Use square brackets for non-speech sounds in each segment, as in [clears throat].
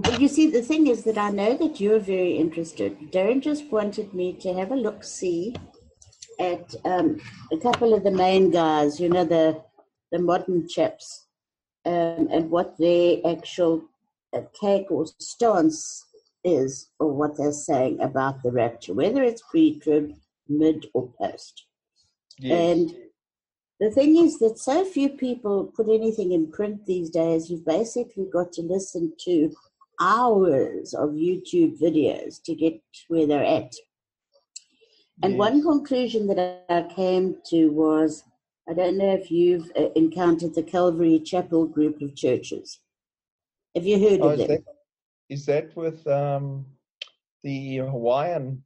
But you see, the thing is that I know that you're very interested. Darren just wanted me to have a look see at um, a couple of the main guys, you know, the the modern chaps, um, and what their actual uh, take or stance is, or what they're saying about the rapture, whether it's pre-trib, mid, or post. Yes. And the thing is that so few people put anything in print these days. You've basically got to listen to hours of YouTube videos to get where they're at. And Yes. one conclusion that I came to was I don't know if you've uh, encountered the Calvary Chapel group of churches. Have you heard Oh, of is them? that is that with um the Hawaiian?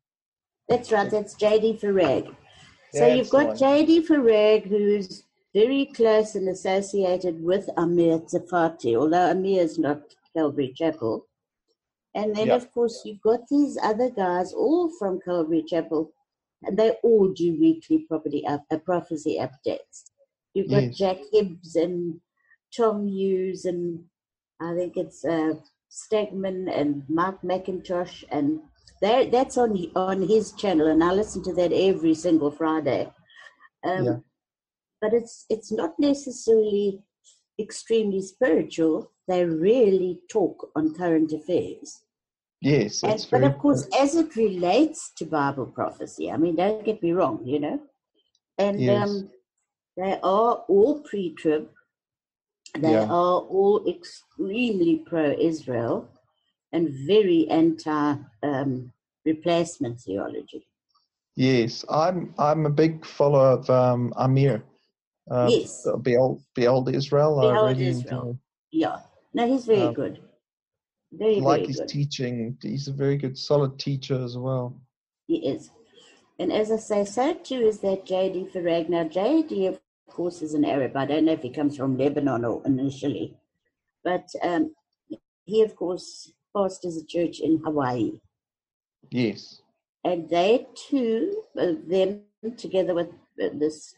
That's right, that's JD Farag. So That's you've got. JD Farag, who's very close and associated with Amir Tsarfati, although Amir is not Calvary Chapel. And then, Yeah. of course, you've got these other guys, all from Calvary Chapel, and they all do weekly property up, uh, prophecy updates. You've got Yes. Jack Hibbs and Tom Hughes, and I think it's uh, Stegman and Mark McIntosh, and that's on on his channel, and I listen to that every single Friday. Um, Yeah. But it's it's not necessarily extremely spiritual. They really talk on current affairs. Yes, And, but of course, as it relates to Bible prophecy, I mean, don't get me wrong, you know, and Yes. um, they are all pre-trib. They Yeah. are all extremely pro-Israel and very anti-replacement theology. yes. I'm I'm a big follower of um Amir. Uh, Yes. Behold, Behold Israel. I really Israel. Yeah, no, he's very Um, good. Very, like very his good. teaching. He's a very good, solid teacher as well. He is. And as I say, so too is that J.D. Farag. Now, J.D., of course, is an Arab. I don't know if he comes from Lebanon or initially. But um, he, of course, pastors a church in Hawaii. Yes. And they too, them together with uh, this,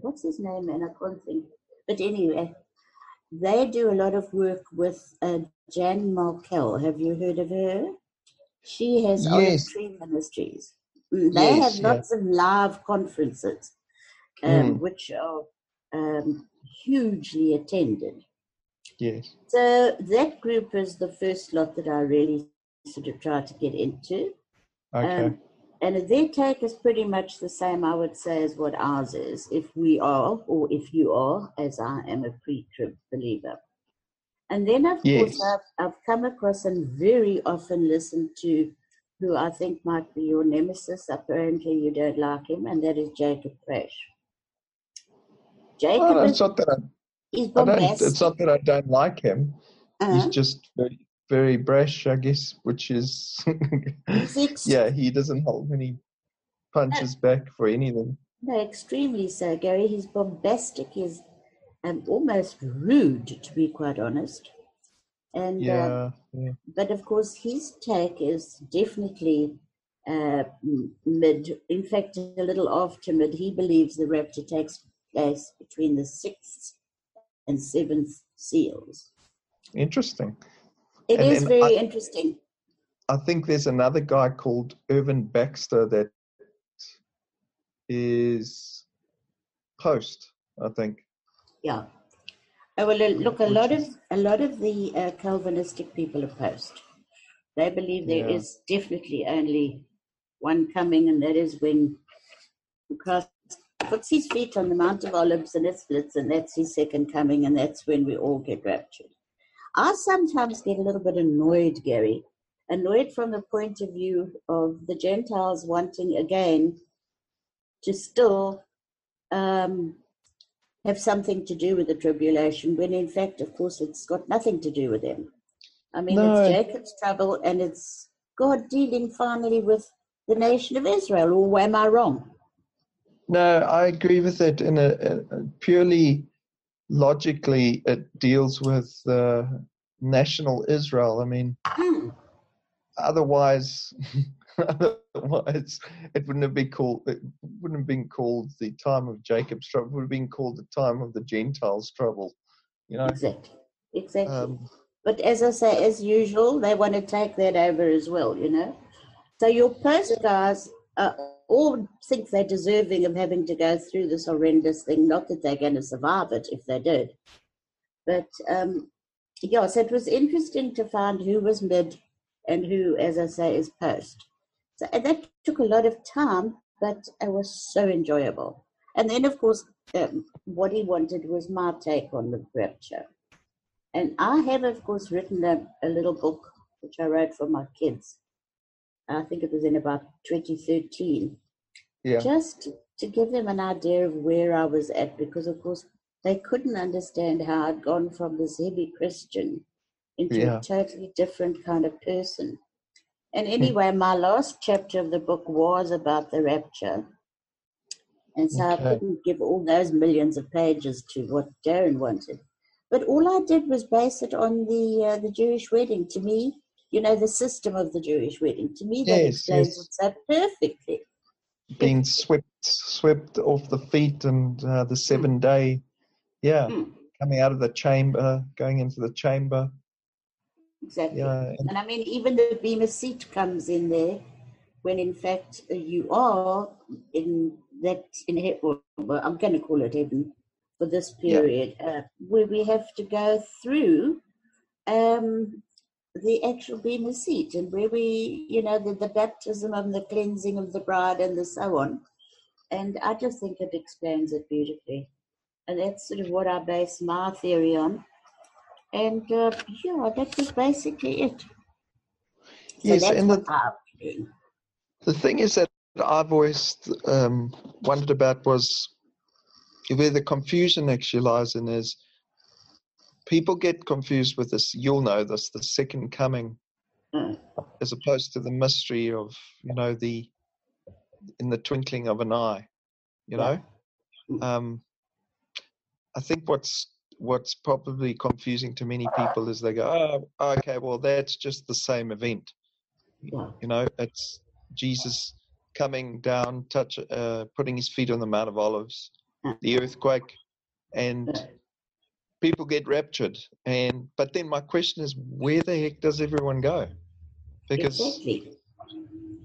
what's his name, and I can't think. But anyway, they do a lot of work with uh, Jan Markell. Have you heard of her? She has Olive Yes. Tree Ministries. Mm, They Yes, have yeah. lots of live conferences, um, Mm. which are um, hugely attended. Yes. So that group is the first lot that I really sort of try to get into. Okay. Um, and their take is pretty much the same, I would say, as what ours is, if we are, or if you are, as I am a pre trib believer. And then, of Yes. course, I've, I've come across and very often listened to who I think might be your nemesis. Apparently, you don't like him, and that is Jacob Prasch. Jacob well, is it's not that I, he's I don't. It's not that I don't like him. Uh-huh. He's just very, very brash, I guess. Which is, [laughs] yeah, he doesn't hold any punches back for anything. No, extremely so, Gary. He's bombastic. He's um, almost rude, to be quite honest. And uh, Yeah. yeah. but of course, his take is definitely uh, mid. In fact, a little after mid. He believes the rapture takes place between the sixth and seventh seals. Interesting. It And- is very I- interesting. I think there's another guy called Irvin Baxter that is post. I think. Yeah. Oh, well, look, a lot of a lot of the uh, Calvinistic people are post. They believe there Yeah. is definitely only one coming, and that is when Christ puts his feet on the Mount of Olives and it splits, and that's his second coming, and that's when we all get raptured. I sometimes get a little bit annoyed, Gary, annoyed from the point of view of the Gentiles wanting again to still um, have something to do with the tribulation, when in fact, of course, it's got nothing to do with them. I mean, No. it's Jacob's trouble and it's God dealing finally with the nation of Israel, or am I wrong? No, I agree with it. In a, a a purely logically, it deals with uh, national Israel. I mean, Hmm. otherwise, [laughs] otherwise, it wouldn't have been called. It wouldn't have been called the time of Jacob's trouble. It would have been called the time of the Gentiles' trouble. You know, Exactly. Exactly. um, But as I say, as usual, they want to take that over as well, you know. So your post guys uh, all think they're deserving of having to go through this horrendous thing. Not that they're going to survive it if they did. But um, yeah, so it was interesting to find who was mid and who, as I say, is post. So and that took a lot of time, but it was so enjoyable. And then, of course, um, what he wanted was my take on the rapture. And I have, of course, written a, a little book which I wrote for my kids. I think it was in about 2013. Yeah. Just to give them an idea of where I was at, because, of course, they couldn't understand how I'd gone from this heavy Christian into Yeah. a totally different kind of person. And anyway, my last chapter of the book was about the rapture. And so I couldn't give all those millions of pages to what Darren wanted. But all I did was base it on the uh, the Jewish wedding. To me, you know, the system of the Jewish wedding. To me, that Yes, explains yes. so perfectly. Being swept swept off the feet and uh, the seven day, yeah, Mm, coming out of the chamber, going into the chamber, exactly. yeah, and, And I mean, even the Bema seat comes in there when in fact uh, you are in that in heaven. well, I'm going to call it heaven for this Yeah. period, uh, where we have to go through um, the actual Bema seat and where we, you know, the, the baptism and the cleansing of the bride and the so on. And I just think it explains it beautifully. And that's sort of what I base my theory on. And uh, yeah, that was basically it. So yes, and the, I've been doing. the thing is that I've always um, wondered about was where the confusion actually lies in is people get confused with this. You'll know this, the second coming, Mm. as opposed to the mystery of you know the in the twinkling of an eye. You know, Mm. um, I think what's what's probably confusing to many people is they go, oh, okay, well that's just the same event. Yeah. You know, it's Jesus coming down, touch, uh, putting his feet on the Mount of Olives, Mm. the earthquake, and Yeah. People get raptured. And but then my question is, where the heck does everyone go? Because exactly.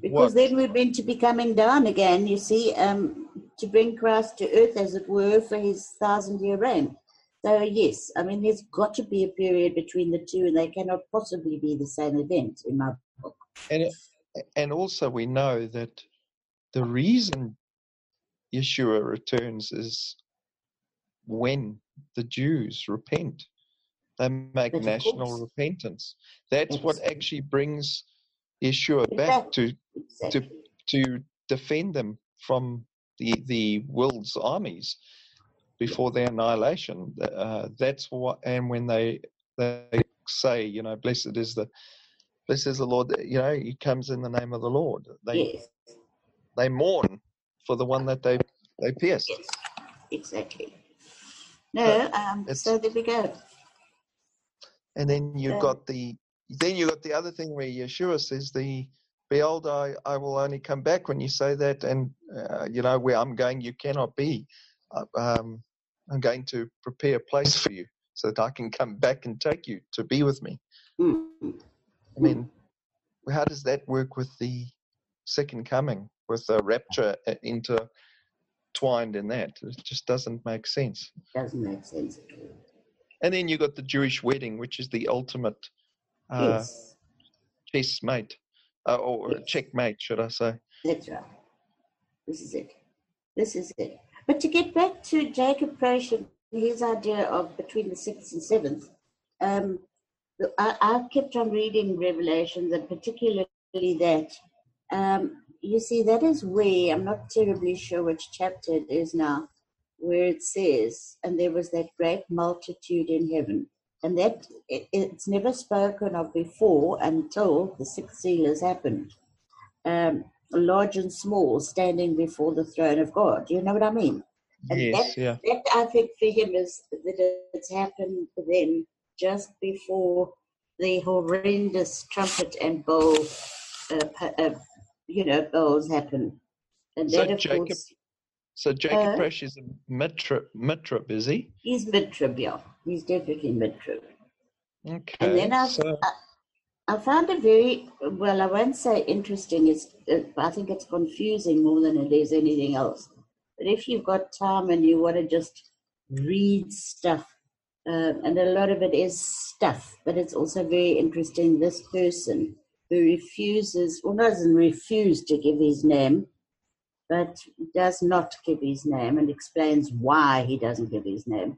Because what- then we're meant to be coming down again, you see, um, to bring Christ to earth, as it were, for his thousand year reign. So, yes, I mean, there's got to be a period between the two, and they cannot possibly be the same event, in my book. and and also we know that the reason Yeshua returns is when the Jews repent. They make of national repentance. That's what actually brings Yeshua back to Exactly. to defend them from the the world's armies before their annihilation. Uh, that's what, and when they they say, you know, blessed is the blessed is the Lord. You know, he comes in the name of the Lord. They yes, they mourn for the one that they they pierced. yes, exactly. No, um, so there we go. And then you Yeah. got the then you've got the other thing where Yeshua says the behold I, I will only come back when you say that and uh, you know where I'm going you cannot be uh, um, I'm going to prepare a place for you so that I can come back and take you to be with me Mm. I mean how does that work with the second coming with the rapture uh, intertwined in that it just doesn't make sense Doesn't make sense at all. and then you got the Jewish wedding which is the ultimate uh, yes, chessmate, uh, or Yes. checkmate, should I say? that's right. This is it. This is it. But to get back to Jacob Prasch and his idea of between the sixth and seventh, um, I, I kept on reading Revelations and particularly that. Um, you see, that is where, I'm not terribly sure which chapter it is now, where it says, and there was that great multitude in heaven. And that it, it's never spoken of before until the sixth seal has happened. Um, large and small standing before the throne of God. Do you know what I mean? And Yes, yeah. that I think for him is that it's happened then just before the horrendous trumpet and bowl, uh, uh, you know, bowls happen. And So that, of Jacob- course, So Jacob Uh, Prasch is a mitrip, mitrip, is he? he's mid-trib, yeah. He's definitely mid-trib. Okay. And then I've, so, I, I found it very, well, I won't say interesting, it's, uh, I think it's confusing more than it is anything else. But if you've got time and you want to just read stuff, uh, and a lot of it is stuff, but it's also very interesting. This person who refuses, or doesn't refuse to give his name, but does not give his name and explains why he doesn't give his name.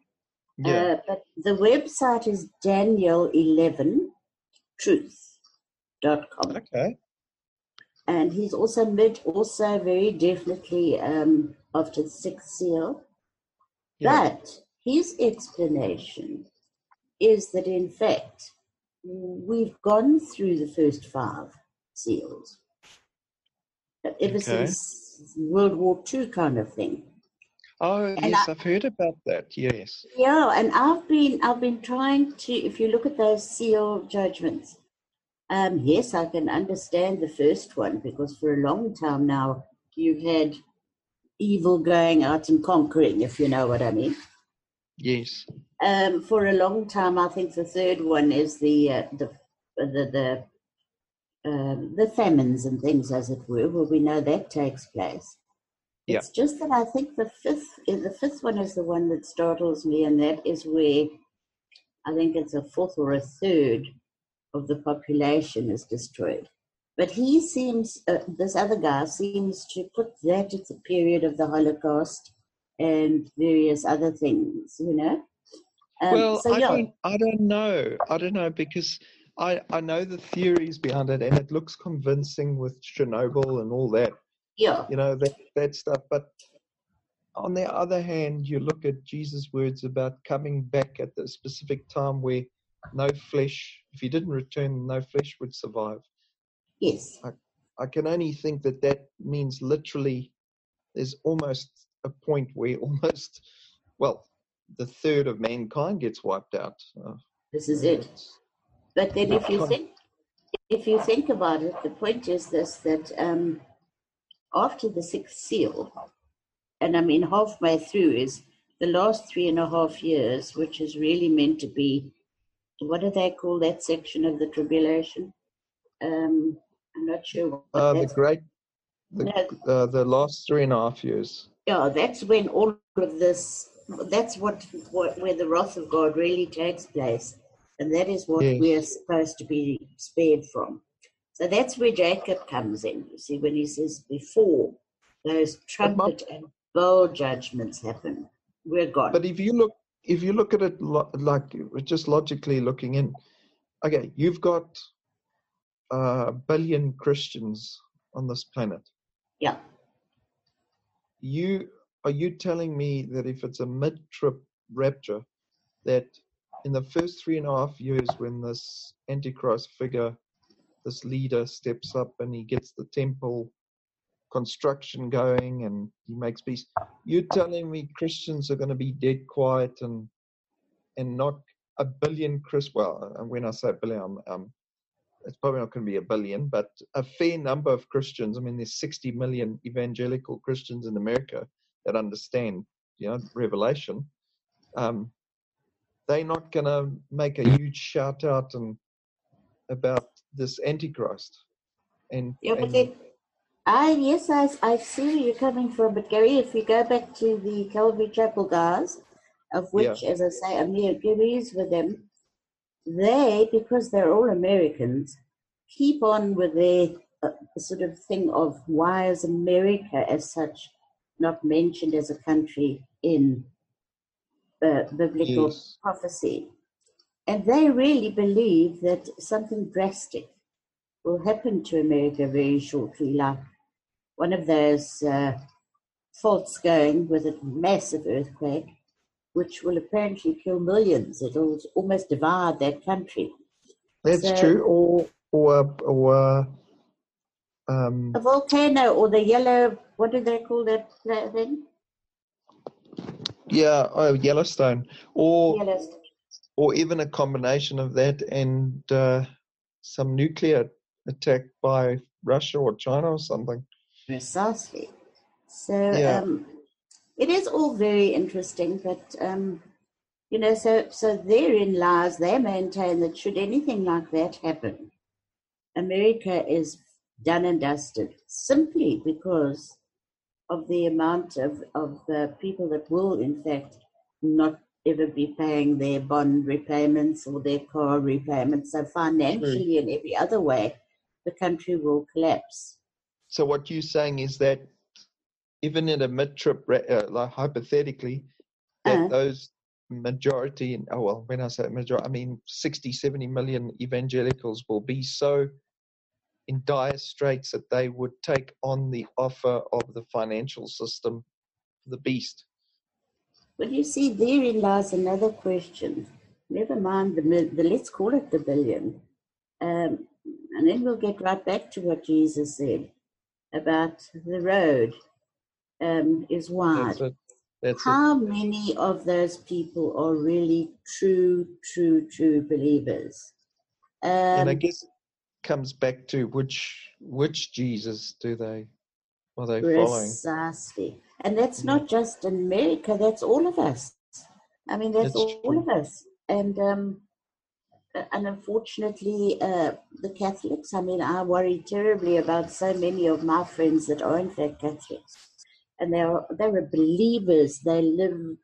yeah. Uh, but the website is daniel11truth.com. okay. And he's also mid, also very definitely um, after the sixth seal. Yeah. But his explanation is that in fact, we've gone through the first five seals. Ever Okay. since World War II kind of thing. Oh, And yes, I- I've heard about that. Yes. Yeah, and I've been I've been trying to. If you look at those seal judgments, um, yes, I can understand the first one because for a long time now you've had evil going out and conquering, if you know what I mean. Yes. Um, for a long time, I think the third one is the uh, the the the, um, the famines and things, as it were, where we know that takes place. Yeah. It's just that I think the fifth uh, the fifth one is the one that startles me, and that is where I think it's a fourth or a third of the population is destroyed. But he seems, uh, this other guy seems to put that at the period of the Holocaust and various other things, you know. Um, well, so I don't, I don't know. I don't know because I, I know the theories behind it, and it looks convincing with Chernobyl and all that. yeah, You know that that stuff. But on the other hand, you look at Jesus' words about coming back at the specific time where no flesh, if he didn't return, no flesh would survive. yes, I can only think that that means literally there's almost a point where [laughs] almost, well, the third of mankind gets wiped out. Uh, this is it. But then, if you think, if you think about it, the point is this: that um, after the sixth seal, and I mean halfway through is the last three and a half years, which is really meant to be, what do they call that section of the tribulation? Um, I'm not sure. What Uh, the great, the, No. uh, the last three and a half years. yeah, that's when all of this. That's what, what where the wrath of God really takes place, and that is what Yes. we're supposed to be spared from. So that's where Jacob comes in. You see, when he says before those trumpet and bowl judgments happen, we're gone. But if you look, if you look at it lo- like just logically looking in, okay, you've got a billion Christians on this planet. yeah, you are you telling me that if it's a mid-trib rapture that in the first three and a half years when this antichrist figure this leader steps up and he gets the temple construction going and he makes peace you're telling me christians are going to be dead quiet and and not a billion chris well uh, when i say billion I'm, um, it's probably not going to be a billion, but a fair number of Christians. I mean, there's 60 million evangelical Christians in America that understand, you know, Revelation. Um, they're not going to make a huge shout out and about this Antichrist. And, yeah. But and I yes, I, I see where you're coming from. But Gary, if we go back to the Calvary Chapel guys, of which, as I say, I'm Amir agrees with them, they, because they're all Americans, keep on with their uh, sort of thing of why is America as such not mentioned as a country in uh, biblical Yes. prophecy. And they really believe that something drastic will happen to America very shortly, like one of those uh, faults going with a massive earthquake, which will apparently kill millions. It'll almost divide that country. that's So- true. Or, or, or, um, A volcano or the yellow, what do they call that pla- thing? yeah, oh, Yellowstone. Or, Yellowstone. or even a combination of that and uh, some nuclear attack by Russia or China or something. Precisely. So Yeah. um, it is all very interesting, but um, You know, so so therein lies they maintain that should anything like that happen, America is done and dusted simply because of the amount of, of uh, people that will, in fact, not ever be paying their bond repayments or their car repayments. So, financially and every other way, the country will collapse. So, what you're saying is that even in a mid trib, uh, like hypothetically, that uh, those majority, oh well, when I say majority, I mean 60, 70 million evangelicals will be so in dire straits that they would take on the offer of the financial system, the beast. Well, you see, therein lies another question. Never mind the, the let's call it the billion. Um, and then we'll get right back to what Jesus said about the road um, is wide. That's That's How it. many of those people are really true, true, true believers? Um, and I um, guess comes back to which which Jesus do they are they following? Precisely, and that's not just in America. That's all of us. I mean, that's, all, all, of us. And um, and unfortunately, uh, the Catholics. I mean, I worry terribly about so many of my friends that are in fact Catholics, and they are they are believers. They live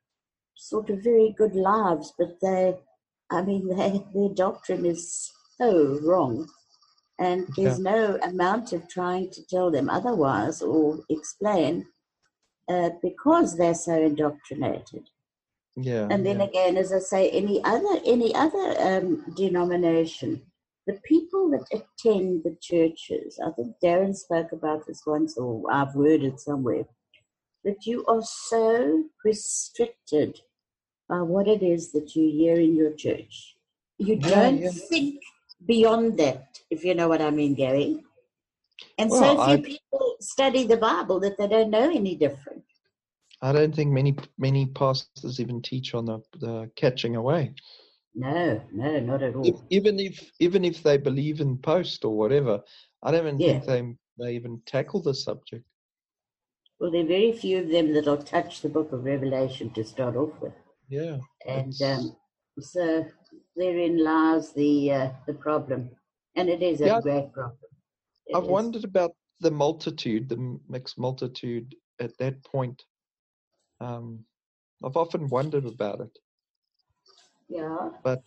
sort of very good lives, but they, I mean, [laughs] they, their doctrine is so wrong and there's yeah. no amount of trying to tell them otherwise or explain uh, because they're so indoctrinated. Yeah. And then yeah. again, as I say, any other any other um, denomination, the people that attend the churches, I think Darren spoke about this once, or I've heard it somewhere, that you are so restricted by what it is that you hear in your church. You don't think beyond that, if you know what I mean, Gary. And well, so few I, people study the Bible that they don't know any different. I don't think many many pastors even teach on the, the catching away. No, no, not at all. If, even if even if they believe in post or whatever, I don't even yeah. think they they even tackle the subject. Well, there are very few of them that'll touch the Book of Revelation to start off with. Yeah, and um, so therein lies the uh, the problem, and it is a yeah, great problem. It I've is. wondered about the multitude, the mixed multitude at that point. Um, I've often wondered about it. Yeah, but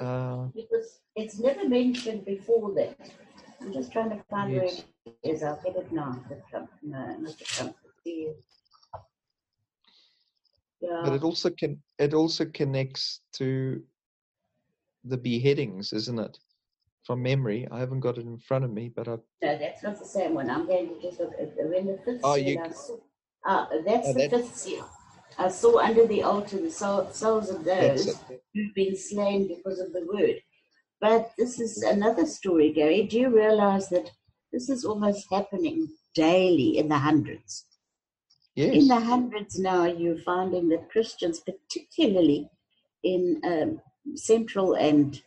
uh, because it's never mentioned before that. I'm just trying to find yes. where it is. I'll get it now. The Trump, no, not the Trump. The, yeah. But it also can it also connects to the beheadings, isn't it? From memory, I haven't got it in front of me, but I. No, that's not the same one. I'm going to just look at when the fifth oh, seal. You... Saw, uh, that's oh, the fifth seal. I saw under the altar the souls of those who've been slain because of the word. But this is another story, Gary. Do you realize that this is almost happening daily in the hundreds? Yes. In the hundreds now, you're finding that Christians, particularly in um, Central and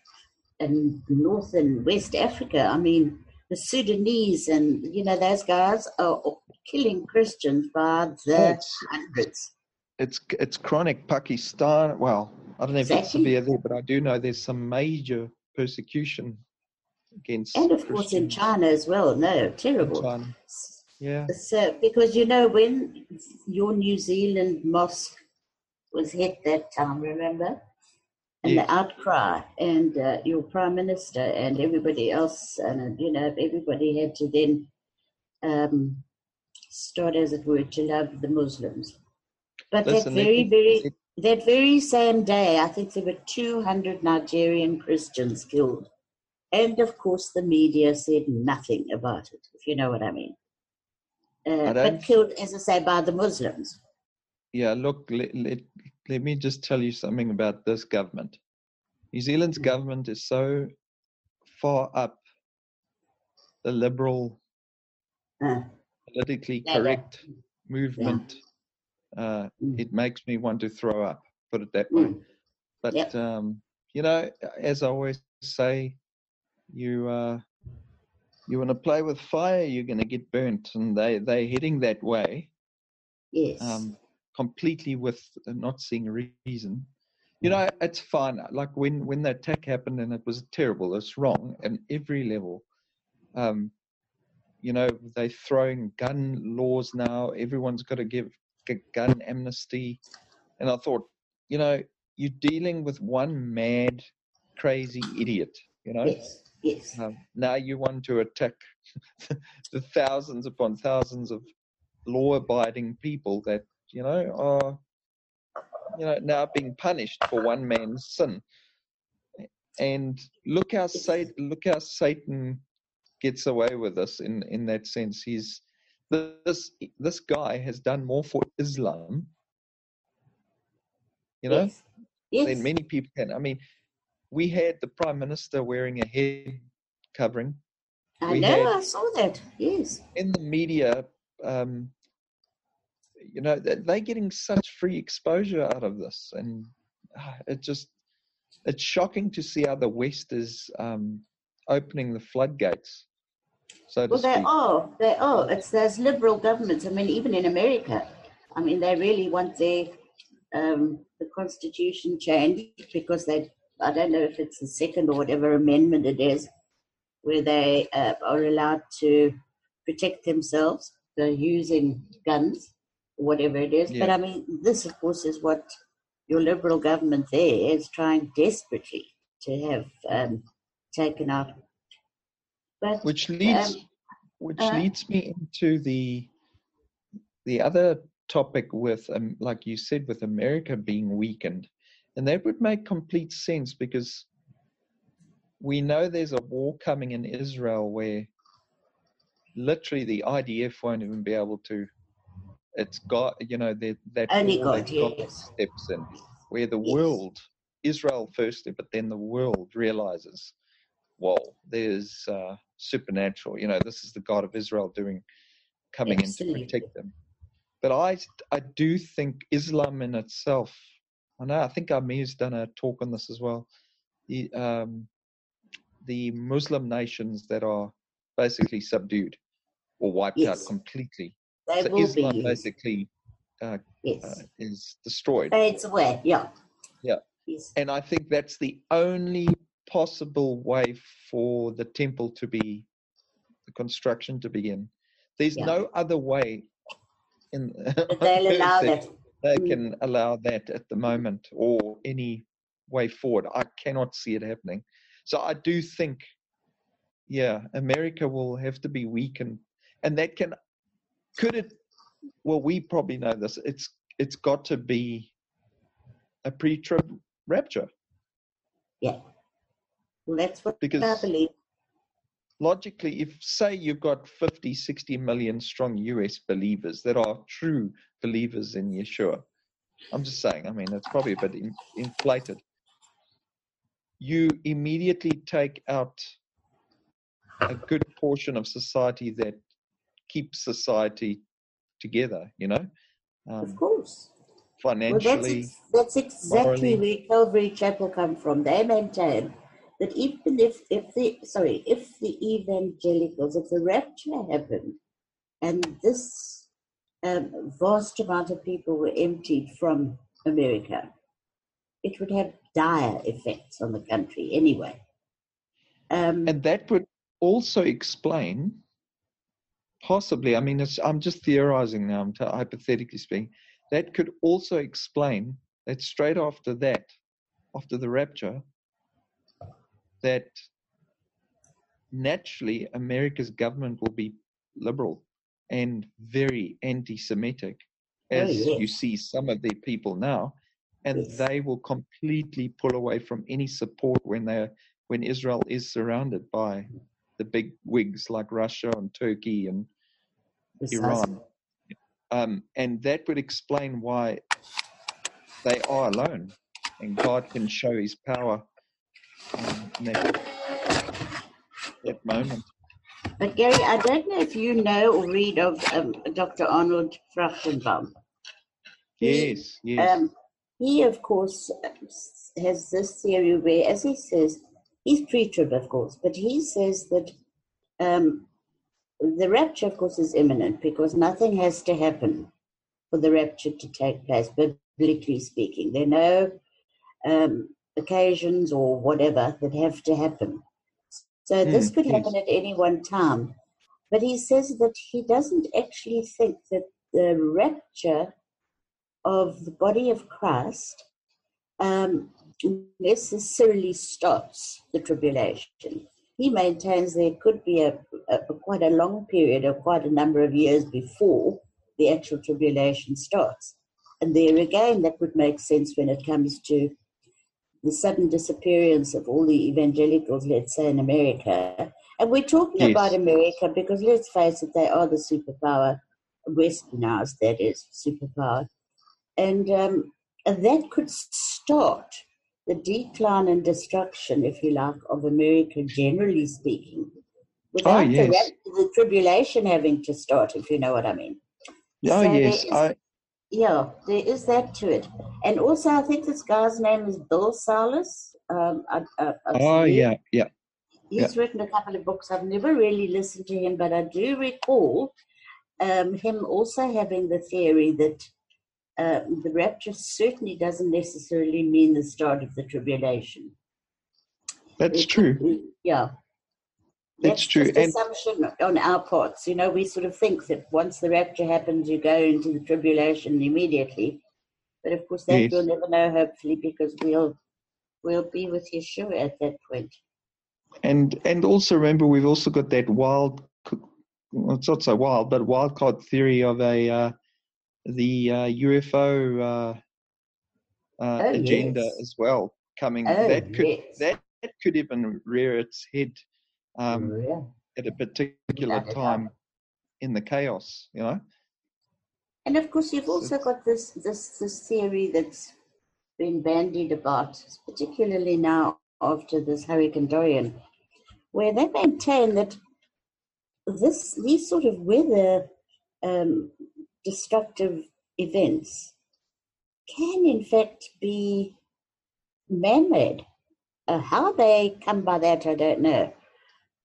and North and West Africa. I mean, the Sudanese and you know those guys are killing Christians by the oh, it's, hundreds. It's it's chronic Pakistan. Well, I don't know if exactly. it's severe there, but I do know there's some major persecution against. And of Christians. course in China as well. No, terrible. China. Yeah. So because you know when your New Zealand mosque was hit that time, remember? And yes. the outcry, and uh, your prime minister and everybody else, and you know, everybody had to then um, start, as it were, to love the Muslims. But Listen, that very, very, that very same day, I think there were 200 Nigerian Christians killed. And of course, the media said nothing about it, if you know what I mean. Uh, but killed, as I say, by the Muslims. Yeah, look, let, let, let me just tell you something about this government. New Zealand's mm. government is so far up the liberal, uh, politically correct movement. Yeah. Uh, mm. It makes me want to throw up, put it that way. Mm. But, yep. um, you know, as I always say, you uh, you want to play with fire, you're going to get burnt, and they they're heading that way. Yes. Um, completely with not seeing a reason. You know, it's fine. Like when when the attack happened and it was terrible. It's wrong at every level. Um, you know, they're throwing gun laws now. Everyone's got to give gun amnesty. And I thought, you know, you're dealing with one mad, crazy idiot. You know. Yes. Yes. Um, now you want to attack [laughs] the thousands upon thousands of law-abiding people that you know are you know now being punished for one man's sin. And look how Satan, look how Satan gets away with this in in that sense. He's this this guy has done more for Islam, you know, Yes. Yes. than many people can. I mean, we had the prime minister wearing a head covering I we know. had- I saw that. Yes. in the media. Um, you know, they- they're getting such free exposure out of this, and ah, it just it's shocking to see how the West is um, opening the floodgates, so Well, they are. They are. It's those liberal governments. I mean, even in America, I mean, they really want their um, the constitution changed because they. I don't know if it's the second or whatever amendment it is, where they uh, are allowed to protect themselves. They're using guns, whatever it is. But I mean, this, of course, is what your liberal government there is trying desperately to have um, taken out. But which leads Um, which uh, leads me into the the other topic with um, like you said with america being weakened and that would make complete sense because we know there's a war coming in israel where literally the idf won't even be able to it's got you know that that Only God, that God steps in where the Yes. world israel firstly but then the world realizes whoa there's uh, supernatural you know this is the god of israel doing coming Absolutely. in to protect them but i i do think islam in itself i know i think amir's done a talk on this as well the um the muslim nations that are basically subdued or wiped out completely they so will islam be basically uh, Yes. is destroyed Fades away. Yeah. Yeah. Yes. and I think that's the only possible way for the temple to be the construction to begin. There's Yeah. no other way in [laughs] they'll [laughs] allow that. they Mm. can allow that at the moment or any way forward. I cannot see it happening. So I do think, yeah, America will have to be weakened, and that can could it. Well, we probably know this. It's it's got to be a pre-trib rapture Yeah. Well, that's what because I believe. logically, if say you've got 50, 60 million strong US believers that are true believers in Yeshua, I'm just saying, I mean, it's probably a bit in, inflated. You immediately take out a good portion of society that keeps society together, you know, Of um, course. Well, that's, financially. ex- that's exactly morally. where Calvary Chapel come from. They maintain that even if, if the sorry, if the evangelicals, if the rapture happened, and this um, vast amount of people were emptied from America, it would have dire effects on the country anyway. Um, and that would also explain possibly. I mean it's, i'm just theorizing now i'm t- hypothetically speaking. That could also explain that straight after that after the rapture that naturally america's government will be liberal and very anti-semitic Oh, as you see some of their people now and Yes. they will completely pull away from any support when they when israel is surrounded by the big wigs like russia and turkey and precisely. iran um, and that would explain why they are alone and god can show his power um, in that, that moment But Gary, I don't know if you know or read of um, Dr. Arnold Fruchtenbaum. He- yes yes Um, he, of course, has this theory where, as he says, he's pre-trib, of course, but he says that um, the rapture, of course, is imminent because nothing has to happen for the rapture to take place, biblically speaking. There are no um, occasions or whatever that have to happen. So Hmm, this could yes. happen at any one time. But he says that he doesn't actually think that the rapture of the body of Christ um, necessarily stops the tribulation. He maintains there could be a, a quite a long period of quite a number of years before the actual tribulation starts. And there again, that would make sense when it comes to the sudden disappearance of all the evangelicals, let's say in America. And we're talking Yes. about America because let's face it, they are the superpower, westernized, that is, superpower. And, um, and that could start the decline and destruction, if you like, of America, generally speaking, without the, yes. rap- the tribulation having to start, if you know what I mean. Oh, So yes. is- I, Yeah, there is that to it. And also, I think this guy's name is Bill Salus. Um, I, I, oh, yeah, yeah. He's written a couple of books. I've never really listened to him, but I do recall um, him also having the theory that uh, the rapture certainly doesn't necessarily mean the start of the tribulation. That's It true. Yeah. That's true. Just And- assumption on our parts. You know, we sort of think that once the rapture happens, you go into the tribulation immediately. But of course, that Yes. we'll never know, hopefully, because we'll we'll be with Yeshua at that point. And and also remember, we've also got that wild. Well, it's not so wild, but wild card theory of a uh, the uh, UFO uh, uh, Oh, agenda yes. as well coming. Oh, that could yes. that, that could even rear its head um, yeah. at a particular doubt. time in the chaos. You know. And of course, you've also got this this this theory that's been bandied about, particularly now after this Hurricane Dorian, where they maintain that this these sort of weather um, destructive events can, in fact, be man-made. Uh, how they come by that, I don't know.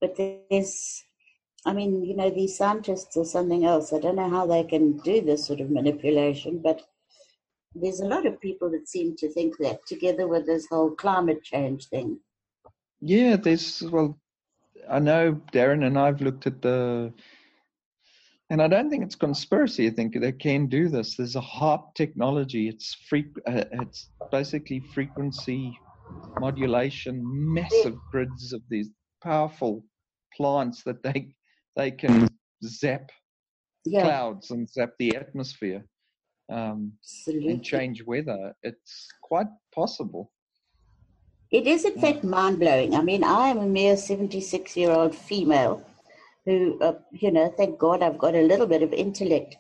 But there's I mean, you know, these scientists or something else. I don't know how they can do this sort of manipulation, but there's a lot of people that seem to think that, together with this whole climate change thing. Yeah, there's well, I know Darren and I've looked at the, and I don't think it's conspiracy. I think they can do this. There's a HAARP technology. It's free. Uh, it's basically frequency modulation, massive grids of these powerful plants that they they can zap Yeah, clouds and zap the atmosphere um, and change weather. It's quite possible. It is, in fact, mind blowing. I mean, I am a mere 76 year old female who, uh, you know, thank God I've got a little bit of intellect.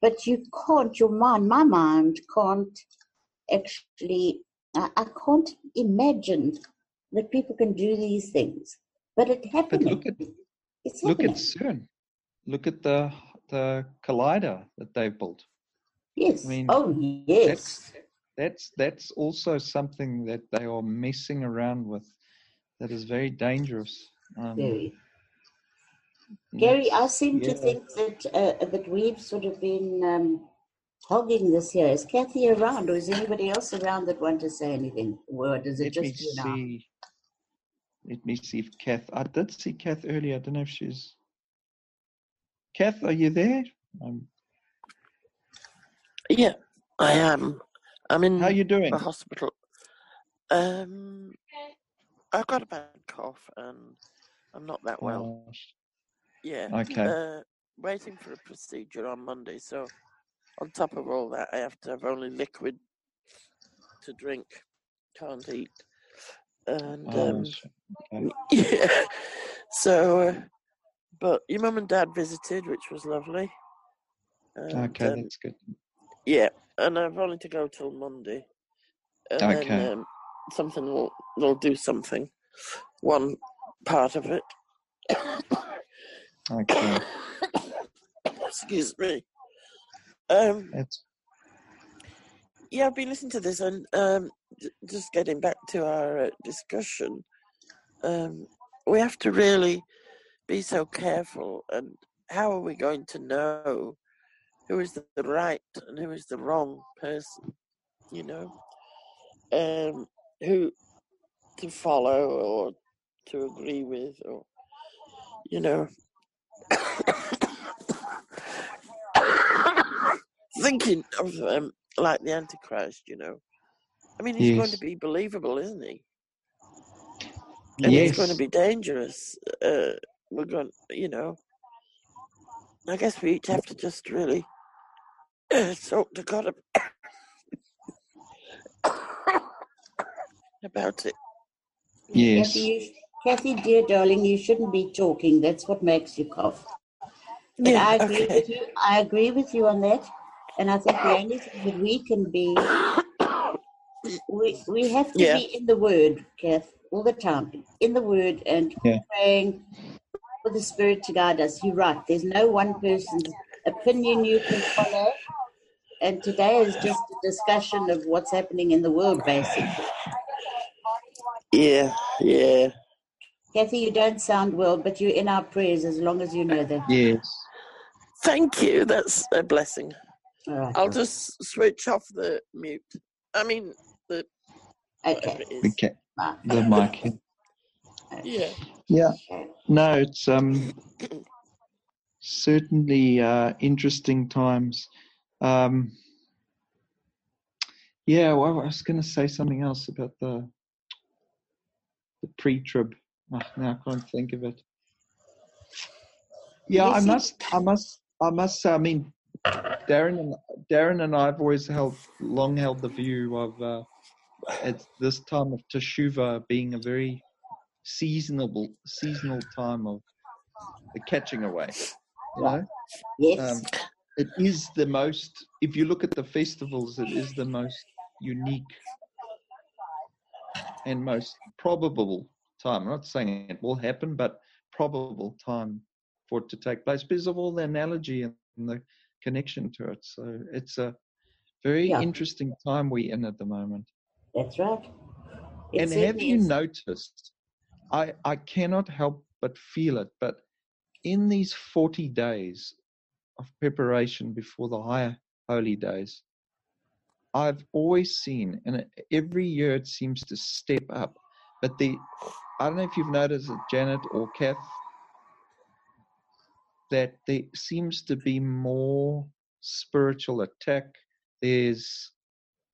But you can't, your mind, my mind can't actually, I, I can't imagine that people can do these things. But it happening. look at- it's Look at. CERN. Look at the the collider that they've built. Yes. I mean, oh, yes. That's that's also something that they are messing around with. That is very dangerous. Um, Very. And Gary, I it's- seem to think that uh, that we've sort of been um, hogging this here. Is Kathy around, or is anybody else around that want to say anything, or does it Let me just you now? see. Let me see if Kath. I did see Kath earlier. I don't know if she's. Kath, are you there? Um, Yeah, I am. I'm in how you doing? the hospital. Um, I've got a bad cough and I'm not that well. Yeah. okay. Uh, waiting for a procedure on Monday, so on top of all that, I have to have only liquid to drink. Can't eat. And Oh, um, okay. [laughs] yeah. So, uh, but your mum and dad visited, which was lovely. And, okay, um, that's good. Yeah, and I've only to go till Monday. And Okay. then um, something will will do something. One part of it. Okay, Excuse me. Um, that's yeah, I've been listening to this, and um, just getting back to our uh, discussion. Um, we have to really be so careful, and how are we going to know who is the right and who is the wrong person? You know, um, who to follow or to agree with, or you know, thinking of um, like the Antichrist. You know, I mean, he's going to be believable, isn't he? And Yes. it's going to be dangerous. Uh, we're going, you know. I guess we each have to just really uh, [coughs] talk to God [coughs] about it. Yes. Kathy, Kathy, dear darling, you shouldn't be talking. That's what makes you cough. But Yeah, I agree okay. with you. I agree with you on that. And I think the only thing that we can be, we, we have to Yeah. be in the Word, Kath, all the time, in the Word and Yeah. praying for the Spirit to guide us. You're right. There's no one person's opinion you can follow. And today is just a discussion of what's happening in the world, basically. Yeah, yeah. Kathy, you don't sound well, but you're in our prayers as long as you know that. Yes. Thank you. That's a blessing. All right. I'll just switch off the mute. I mean, the Okay. Okay. The mic. Yeah. Yeah. No, it's um certainly uh, interesting times. Um, yeah, well, I was going to say something else about the the pre-trib. Oh, now I can't think of it. Yeah, I Yes, you- must, I must, I must. I mean, Darren and Darren and I have always held, long held the view of uh, at this time of Teshuvah being a very seasonable, seasonal time of the catching away. You know, Yes. um, it is the most. If you look at the festivals, it is the most unique and most probable time. I'm not saying it will happen, but probable time for it to take place because of all the analogy and the connection to it. So it's a very Yeah. interesting time we're in at the moment. That's right. It and have you noticed? I I cannot help but feel it. But in these forty days of preparation before the higher holy days, I've always seen, and every year it seems to step up. But the I don't know if you've noticed it, Janet or Kath, that there seems to be more spiritual attack. There's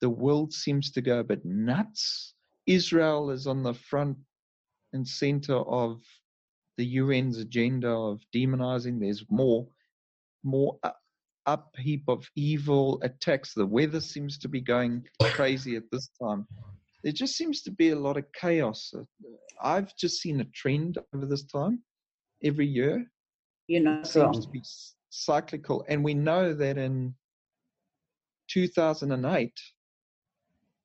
the world seems to go a bit nuts. Israel is on the front and center of the UN's agenda of demonizing. There's more, more upheap of evil attacks. The weather seems to be going crazy at this time. There just seems to be a lot of chaos. I've just seen a trend over this time. Every year You're not seems wrong. to be cyclical, and we know that in 2008,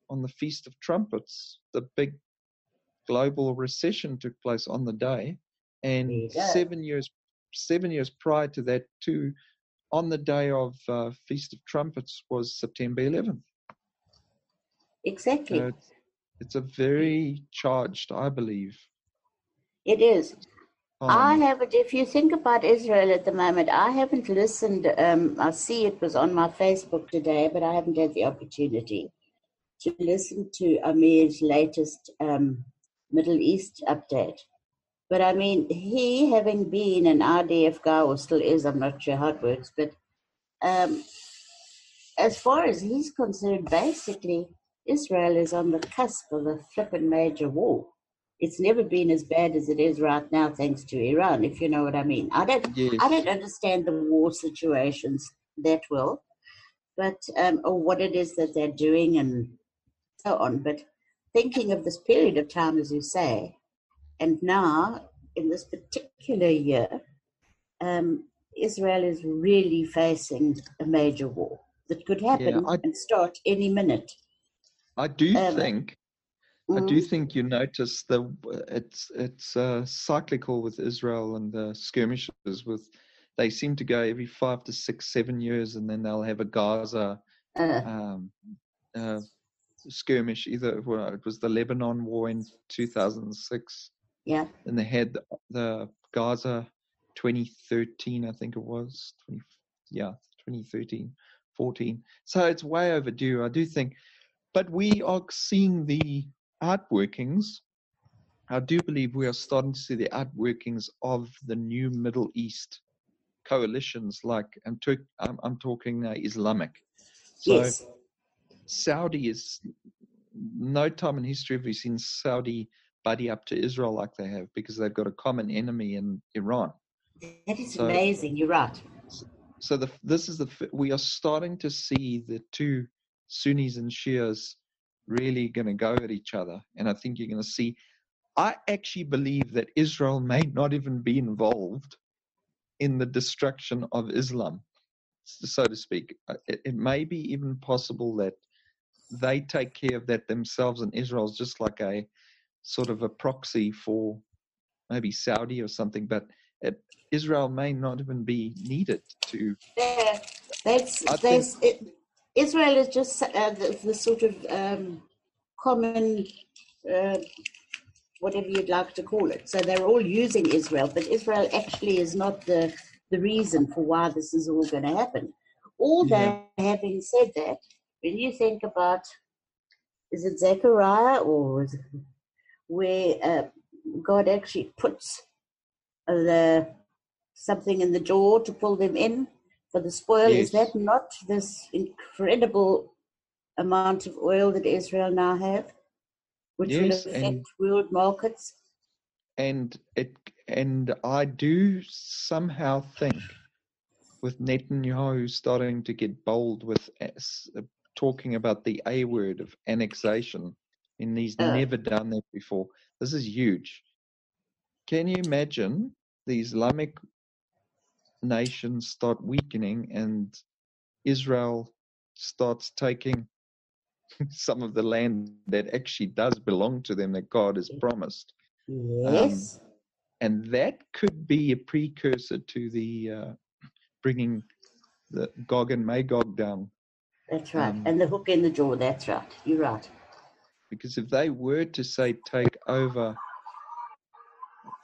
on the Feast of Trumpets, the big global recession took place on the day, and you seven years seven years prior to that, too, on the day of uh, Feast of Trumpets was September 11th. Exactly. So it's, it's a very charged, I believe. it is. I haven't, if you think about Israel at the moment, I haven't listened. Um, I see it was on my Facebook today, but I haven't had the opportunity to listen to Amir's latest um, Middle East update. But I mean, he having been an IDF guy, or still is, I'm not sure how it works, but um, as far as he's concerned, basically, Israel is on the cusp of a flippin' major war. It's never been as bad as it is right now, thanks to Iran, if you know what I mean. I don't, Yes. I don't understand the war situations that well, but um, or what it is that they're doing and so on. But thinking of this period of time, as you say, and now in this particular year, um, Israel is really facing a major war that could happen I- and start any minute. I do um, think I do Mm, think you notice the it's it's uh, cyclical with Israel and the skirmishes. With they seem to go every five to six, seven years, and then they'll have a Gaza uh, um, uh, skirmish. Either well, it was the Lebanon war in 2006, yeah, and they had the, the Gaza 2013, I think it was 20, yeah 2013, 14. So it's way overdue. I do think, but we are seeing the outworkings. I do believe we are starting to see the outworkings of the new Middle East coalitions, like I'm, I'm, I'm talking uh, Islamic. So yes. Saudi is no time in history have we seen Saudi buddy up to Israel like they have because they've got a common enemy in Iran. That is so, amazing. You're right. So the this is the we are starting to see the two Sunnis and Shias really going to go at each other, and I think you're going to see. I actually believe that Israel may not even be involved in the destruction of Islam, so to speak. Uh, it, it may be even possible that they take care of that themselves, and Israel's just like a sort of a proxy for maybe Saudi or something. But it, Israel may not even be needed to. Yeah, that's that's it, Israel is just uh, the, the, sort of um, common. Uh, whatever you'd like to call it. So they're all using Israel, but Israel actually is not the, the reason for why this is all going to happen. Although, yeah. having said that, when you think about, is it Zechariah or is it where uh, God actually puts the something in the jaw to pull them in for the spoil? Yes. Is that not this incredible amount of oil that Israel now have? which yes, will affect world markets. And it and I do somehow think with Netanyahu starting to get bold with uh, talking about the A word of annexation, and he's uh. never done that before. This is huge. Can you imagine the Islamic nations start weakening and Israel starts taking [laughs] some of the land that actually does belong to them that God has promised. Yes. Um, and that could be a precursor to the uh, bringing the Gog and Magog down. That's right. Um, and the hook in the jaw. That's right. You're right. Because if they were to say take over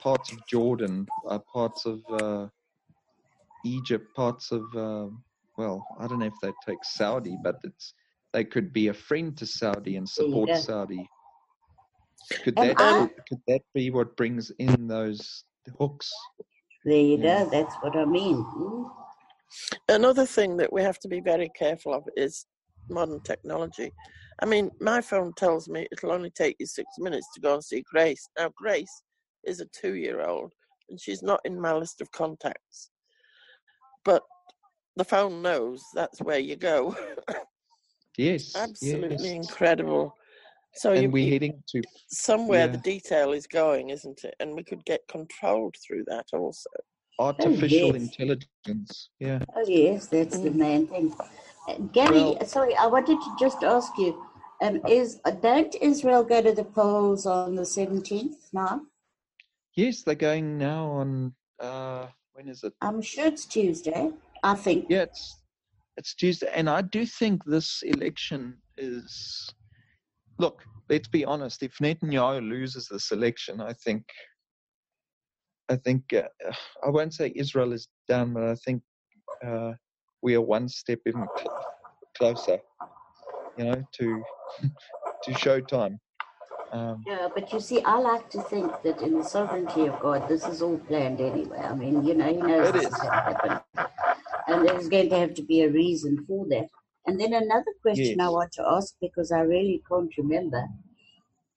parts of Jordan, uh, parts of uh, Egypt, parts of uh, well, I don't know if they take Saudi, but it's they could be a friend to Saudi and support yeah. Saudi. Could that I, could that be what brings in those hooks? There you yeah. go. That's what I mean. Mm. Another thing that we have to be very careful of is modern technology. I mean, my phone tells me it'll only take you six minutes to go and see Grace. Now, Grace is a two-year-old, and she's not in my list of contacts. But the phone knows that's where you go. [laughs] Yes. Absolutely yes. incredible. So and you, we're heading to somewhere yeah. the detail is going, isn't it? And we could get controlled through that also. Artificial oh, yes. intelligence. Yeah. Oh yes, that's mm. the main thing. Uh, Gary, well, sorry, I wanted to just ask you: um, Is uh, don't Israel go to the polls on the seventeenth now? Yes, they're going now on. Uh, when is it? I'm sure it's Tuesday. I think. Yeah, it's it's Tuesday, and I do think this election is. Look, let's be honest. If Netanyahu loses this election, I think. I think uh, I won't say Israel is done, but I think uh, we are one step even cl- closer, you know, to [laughs] to showtime. Um, yeah, but you see, I like to think that in the sovereignty of God, this is all planned anyway. I mean, you know, He knows this is going to happen and there's going to have to be a reason for that. And then another question yes. I want to ask because I really can't remember,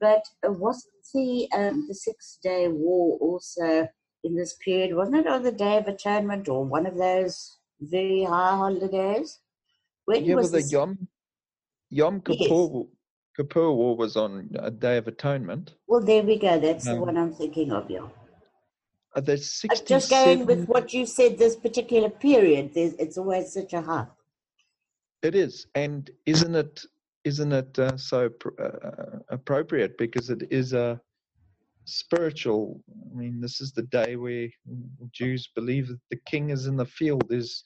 but wasn't the um, the Six Day War also in this period? Wasn't it on the Day of Atonement or one of those very high holidays? When yeah, was the Yom Yom Kippur yes. Kippur War was on a Day of Atonement. Well, there we go. That's um, the one I'm thinking of. Yeah. Uh, there's 67... Just going with what you said, this particular period, it's always such a high. It is, and isn't it? Isn't it uh, so uh, appropriate because it is a spiritual? I mean, this is the day where Jews believe that the king is in the field. Is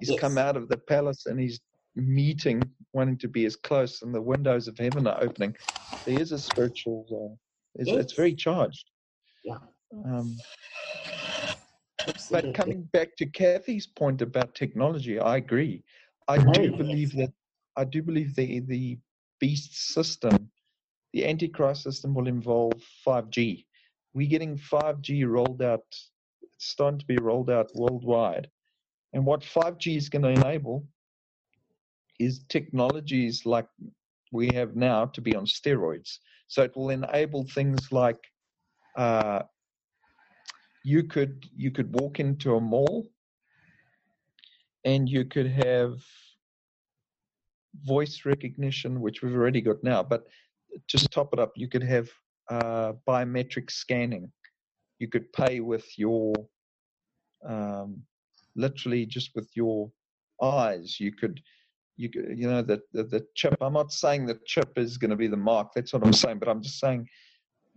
he's yes. come out of the palace and he's meeting, wanting to be as close, and the windows of heaven are opening. There is a spiritual. Uh, it's, yes. it's very charged. Yeah. Um, but coming back to Kathy's point about technology, I agree. I do believe that I do believe the the beast system the Antichrist system will involve 5G. We're getting 5G rolled out, it's starting to be rolled out worldwide. And what 5G is going to enable is technologies like we have now to be on steroids. So it will enable things like uh, you could you could walk into a mall and you could have voice recognition, which we've already got now, but just top it up, you could have uh, biometric scanning. You could pay with your, um, literally just with your eyes. You could, you you know, the, the, the chip. I'm not saying the chip is going to be the mark. That's what I'm saying, but I'm just saying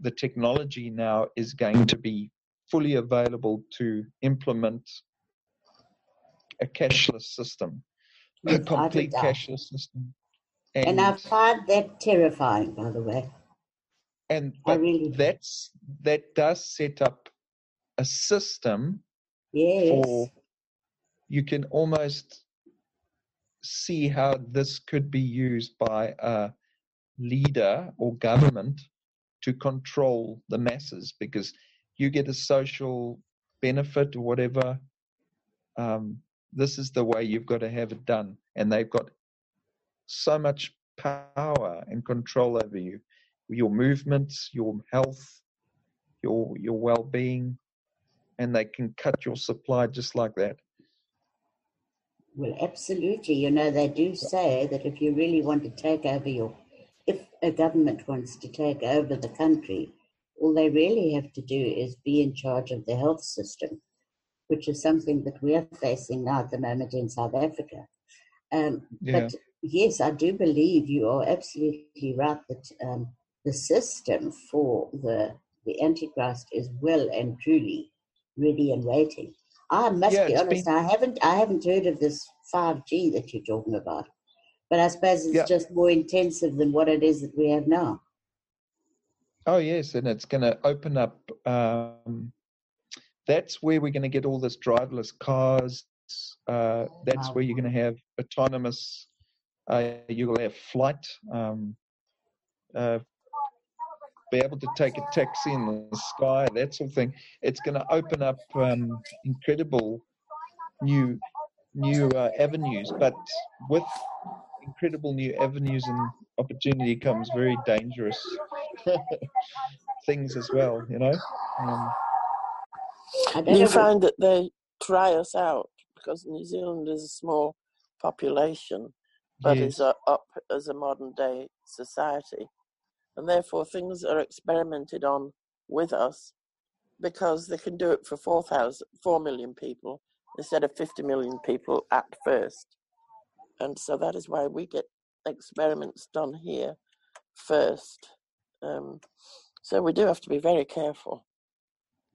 the technology now is going to be fully available to implement a cashless system, a complete cashless system. And, and, I find that terrifying, by the way. And really that's that does set up a system yes. for you can almost see how this could be used by a leader or government to control the masses because you get a social benefit or whatever. Um, this is the way you've got to have it done. And they've got so much power and control over you, your movements, your health, your your well-being, and they can cut your supply just like that. Well, absolutely. You know, they do say that if you really want to take over your, if a government wants to take over the country, all they really have to do is be in charge of the health system, which is something that we are facing now at the moment in South Africa. Um, yeah. But yes, I do believe you are absolutely right that um, the system for the the Antichrist is well and truly ready and waiting. I must yeah, be honest, been... I haven't I haven't heard of this five G that you're talking about, but I suppose it's yeah. just more intensive than what it is that we have now. Oh yes, and it's going to open up. Um, that's where we're going to get all this driverless cars. Uh, that's wow. where you're going to have autonomous. Uh, you will have flight. Um, uh, be able to take a taxi in the sky, that sort of thing. It's going to open up um, incredible new new uh, avenues, but with incredible new avenues and opportunity comes very dangerous [laughs] things as well, you know. Um, you find that they try us out because New Zealand is a small population, but yes. is uh, up as a modern day society, and therefore things are experimented on with us because they can do it for 4, 000, 4 million people instead of 50 million people at first. And so that is why we get experiments done here first. Um, so we do have to be very careful.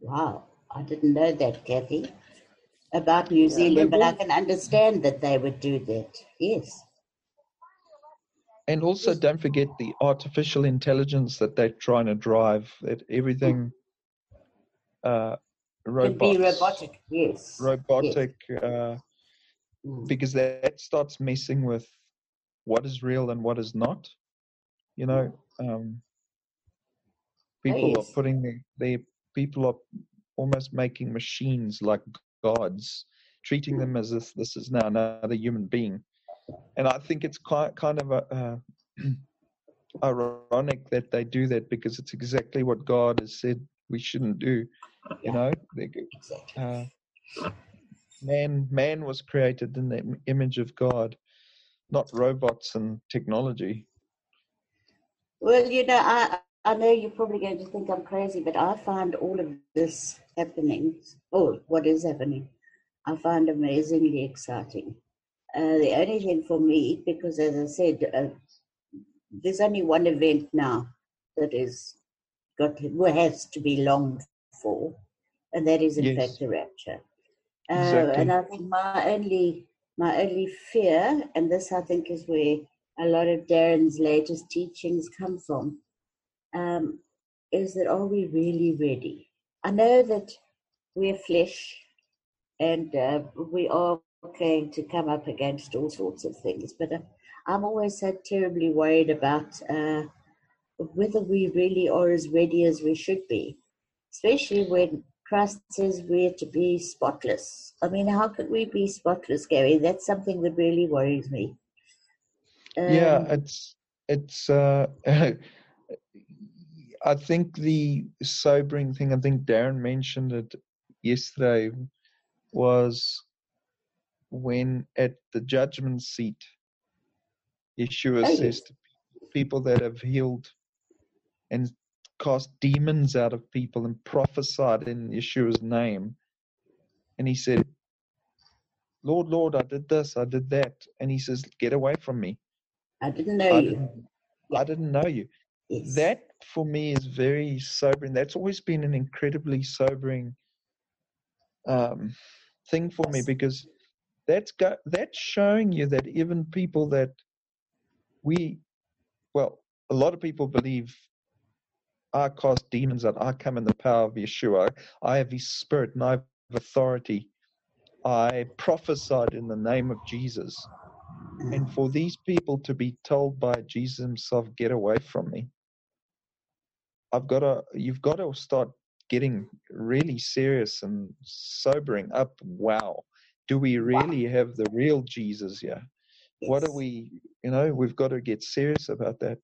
Wow, I didn't know that, Kathy, about New yeah, Zealand, but I can understand that they would do that. Yes. And also, don't forget the artificial intelligence that they're trying to drive. That everything, uh, robots, be robotic. Yes. Robotic, yes. Uh, mm. because that starts messing with what is real and what is not. You know, um, people are putting their, their people are almost making machines like gods, treating them as if this is now another human being. And I think it's quite kind of a, uh, [clears throat] ironic that they do that because it's exactly what God has said we shouldn't do. You know, uh, man man was created in the image of God not robots and technology. Well, you know, I I know you're probably going to think I'm crazy, but I find all of this happening, oh, what is happening, I find amazingly exciting. Uh, the only thing for me, because as I said, uh, there's only one event now that is got has to be longed for, and that is in yes. fact the rapture. Uh, exactly. And I think my only my only fear, and this I think is where a lot of Darren's latest teachings come from, um, is that are we really ready? I know that we're flesh and uh, we are going to come up against all sorts of things, but uh, I'm always so terribly worried about uh, whether we really are as ready as we should be, especially when Christ says we're to be spotless. I mean, how could we be spotless, Gary? That's something that really worries me. Um, yeah, it's it's. Uh, [laughs] I think the sobering thing. I think Darren mentioned it yesterday. Was when at the judgment seat, Yeshua oh, says to people that have healed and cast demons out of people and prophesied in Yeshua's name. And he said, Lord, Lord, I did this, I did that. And he says, Get away from me. I didn't know I you. Didn't, I didn't know you. Yes. That for me is very sobering. That's always been an incredibly sobering um, thing for yes. me because that's got that's showing you that even people that we well a lot of people believe I cast demons out. I come in the power of Yeshua. I have His Spirit and I have authority. I prophesied in the name of Jesus. And for these people to be told by Jesus Himself, "Get away from me," I've got to. You've got to start getting really serious and sobering up. Wow, do we really have the real Jesus here? Yes. What are we? You know, we've got to get serious about that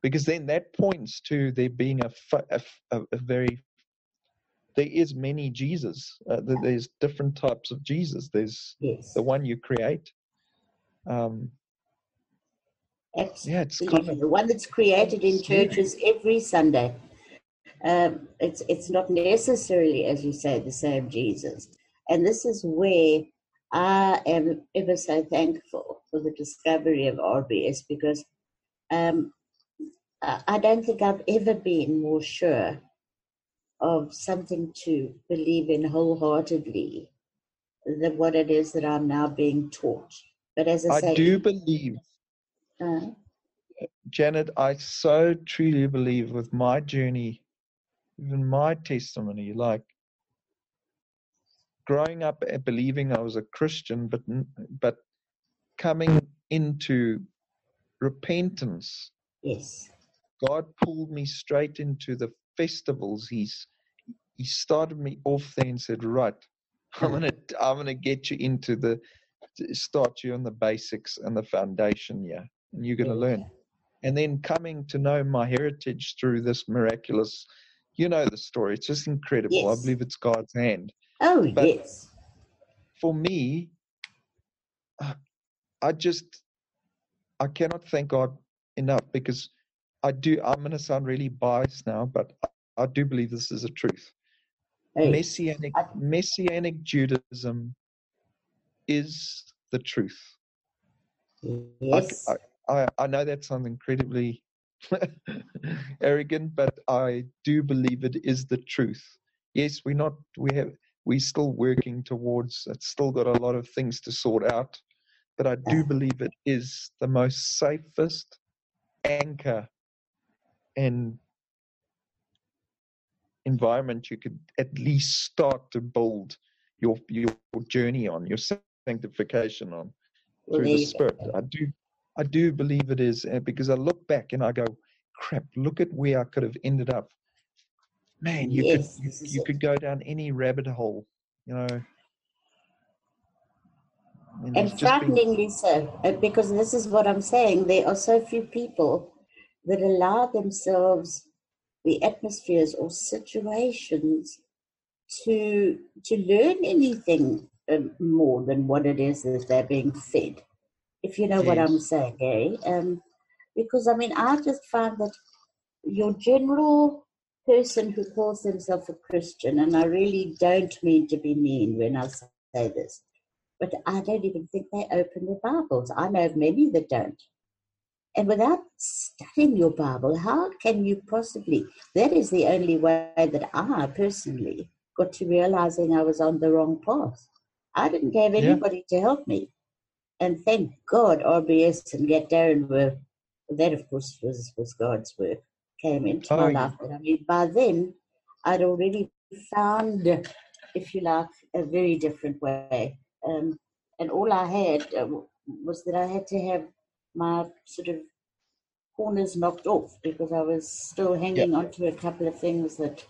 because then that points to there being a, a, a very there is many jesus uh, there's different types of jesus there's yes. the one you create um Absolutely. yeah it's kind of the one that's created in churches every sunday um, it's it's not necessarily as you say the same jesus and this is where i am ever so thankful for the discovery of rbs because um, I don't think I've ever been more sure of something to believe in wholeheartedly than what it is that I'm now being taught. But as I, I say, do believe, uh, Janet, I so truly believe with my journey, even my testimony, like growing up eh, believing I was a Christian, but but coming into repentance. Yes. God pulled me straight into the festivals. He's he started me off there and said, "Right, I'm gonna I'm gonna get you into the start you on the basics and the foundation, yeah, and you're gonna learn." And then coming to know my heritage through this miraculous, you know the story. It's just incredible. Yes. I believe it's God's hand. Oh but yes. For me, uh, I just I cannot thank God enough because I do. I'm going to sound really biased now, but I, I do believe this is a truth. Hey, messianic I, Messianic Judaism is the truth. Yes. I, I, I know that sounds incredibly [laughs] arrogant, but I do believe it is the truth. Yes, we're not. We have. We're still working towards. It's still got a lot of things to sort out, but I do believe it is the most safest anchor and environment you could at least start to build your your journey on your sanctification on through the spirit i do i do believe it is because i look back and i go crap look at where i could have ended up man you yes, could you, you could go down any rabbit hole you know and, and frighteningly been... so uh, because this is what i'm saying there are so few people that allow themselves the atmospheres or situations to to learn anything um, more than what it is that they're being fed. If you know yes. what I'm saying, Gary. Um, because I mean, I just find that your general person who calls himself a Christian, and I really don't mean to be mean when I say this, but I don't even think they open their Bibles. I know of many that don't. And without studying your Bible, how can you possibly? That is the only way that I personally got to realizing I was on the wrong path. I didn't have anybody yeah. to help me. And thank God RBS and Get Darren were, that of course was, was God's work, came into oh, my life. But I mean, by then, I'd already found, if you like, a very different way. Um, and all I had uh, was that I had to have my sort of corners knocked off because I was still hanging on to a couple of things that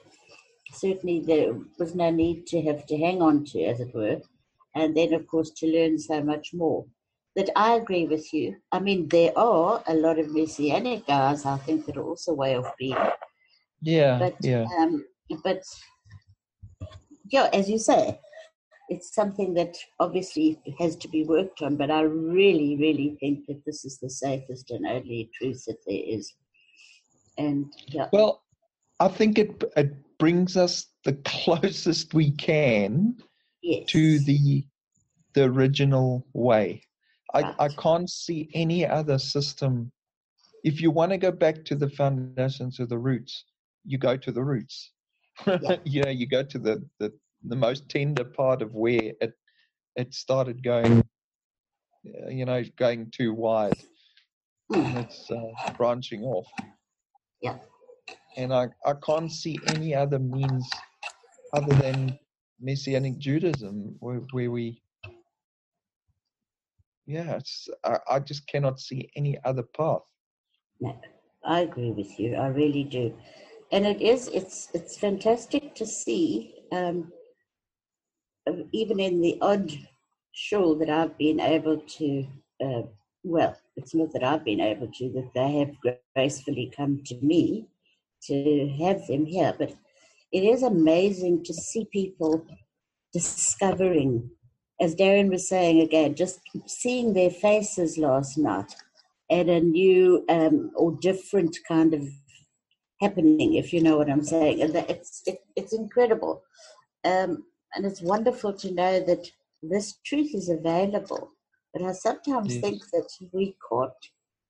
certainly there was no need to have to hang on to, as it were. And then, of course, to learn so much more. That I agree with you. I mean, there are a lot of messianic guys, I think, that are also way off being. Yeah, But, yeah, um, but yeah, as you say, it's something that obviously has to be worked on. But I really, really think that this is the safest and only truth that there is. And yeah, Well, I think it it brings us the [laughs] closest we can yes, to the the original way. I, I can't see any other system. If you want to go back to the foundations of the roots, you go to the roots. Yeah. [laughs] you know, you go to the, the, the most tender part of where it it started going, uh, you know, going too wide and [clears throat] it's uh, branching off. Yeah. And I, I can't see any other means other than Messianic Judaism where, where we yeah, I, I just cannot see any other path. no, I agree with you. I really do. And it is, it's, it's fantastic to see, um, uh, even in the odd show that I've been able to, uh, well, it's not that I've been able to, that they have gracefully come to me to have them here, but it is amazing to see people discovering, as Darren was saying again, just seeing their faces last night at a new um, or different kind of happening, if you know what I'm saying. And that it's it, it's incredible, um, and it's wonderful to know that this truth is available. But I sometimes Yes. think that we can't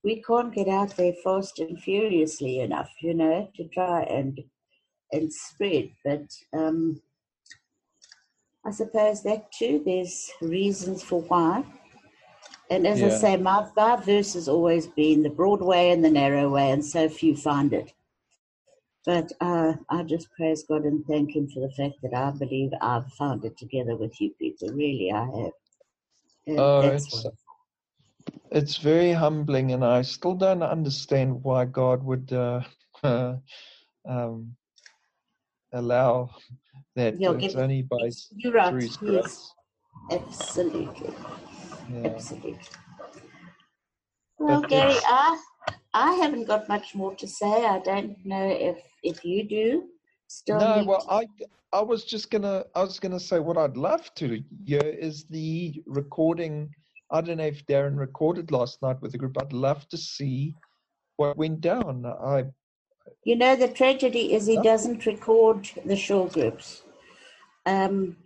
we can't get out there fast and furiously enough, you know, to try and and spread. But um, I suppose that too, there's reasons for why. And as I say, my, my verse has always been the broad way and the narrow way, and so few find it. But uh, I just praise God and thank Him for the fact that I believe I've found it together with you people. Really, I have. And Oh, it's it's very humbling, and I still don't understand why God would uh, [laughs] um, allow that. He'll It's give it- only by You're right. through His Yes, absolutely. Yeah. Absolutely. Well, But Gary, I I haven't got much more to say. I don't know if if you do. Still No, well, to- I I was just gonna I was gonna say what I'd love to hear is the recording. I don't know if Darren recorded last night with the group. I'd love to see what went down. I You know, the tragedy is he doesn't record the shul groups um,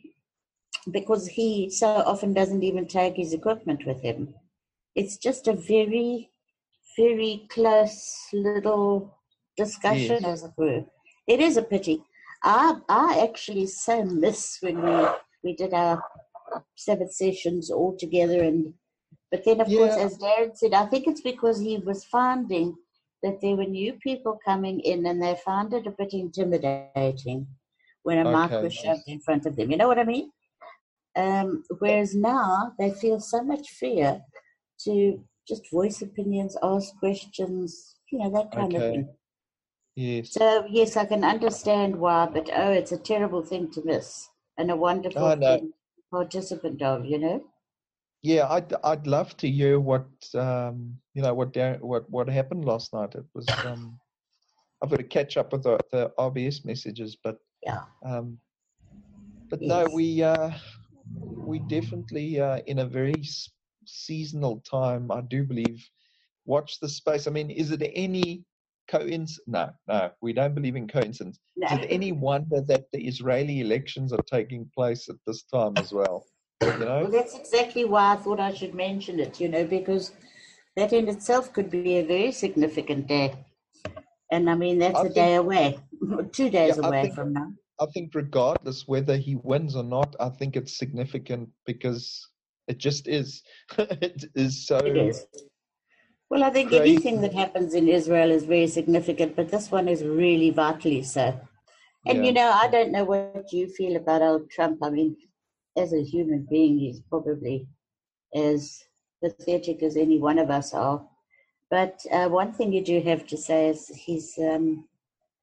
because he so often doesn't even take his equipment with him. It's just a very, very close little discussion, Yes. as it were. It is a pity. I, I actually so miss when we, we did our Sabbath sessions all together. And But then, of course, as Darren said, I think it's because he was finding that there were new people coming in and they found it a bit intimidating when a mic was shoved in front of them. You know what I mean? Um, whereas now they feel so much fear to just voice opinions, ask questions, you know, that kind of thing. yes. So, yes, I can understand why, but oh, it's a terrible thing to miss and a wonderful I know. thing participant of, you know? Yeah, I'd I'd love to hear what um you know what what what happened last night. It was um I've got to catch up with the, the RBS messages, but Yeah. um but no, we uh we definitely uh in a very seasonal time. I do believe watch the space. I mean, is it any coincidence? No, no, we don't believe in coincidence. No. Is it any wonder that the Israeli elections are taking place at this time as well? You Well, that's exactly why I thought I should mention it, you know, because that in itself could be a very significant day. And I mean, that's I a think- day away, [laughs] two days Yeah, away think- from now. I think regardless whether he wins or not, I think it's significant because it just is. [laughs] it is so. It is. Well, I think Crazy. anything that happens in Israel is very significant, but this one is really vitally so. And yeah. you know, I don't know what you feel about old Trump. I mean, as a human being, he's probably as pathetic as any one of us are. But uh, one thing you do have to say is he's. Um,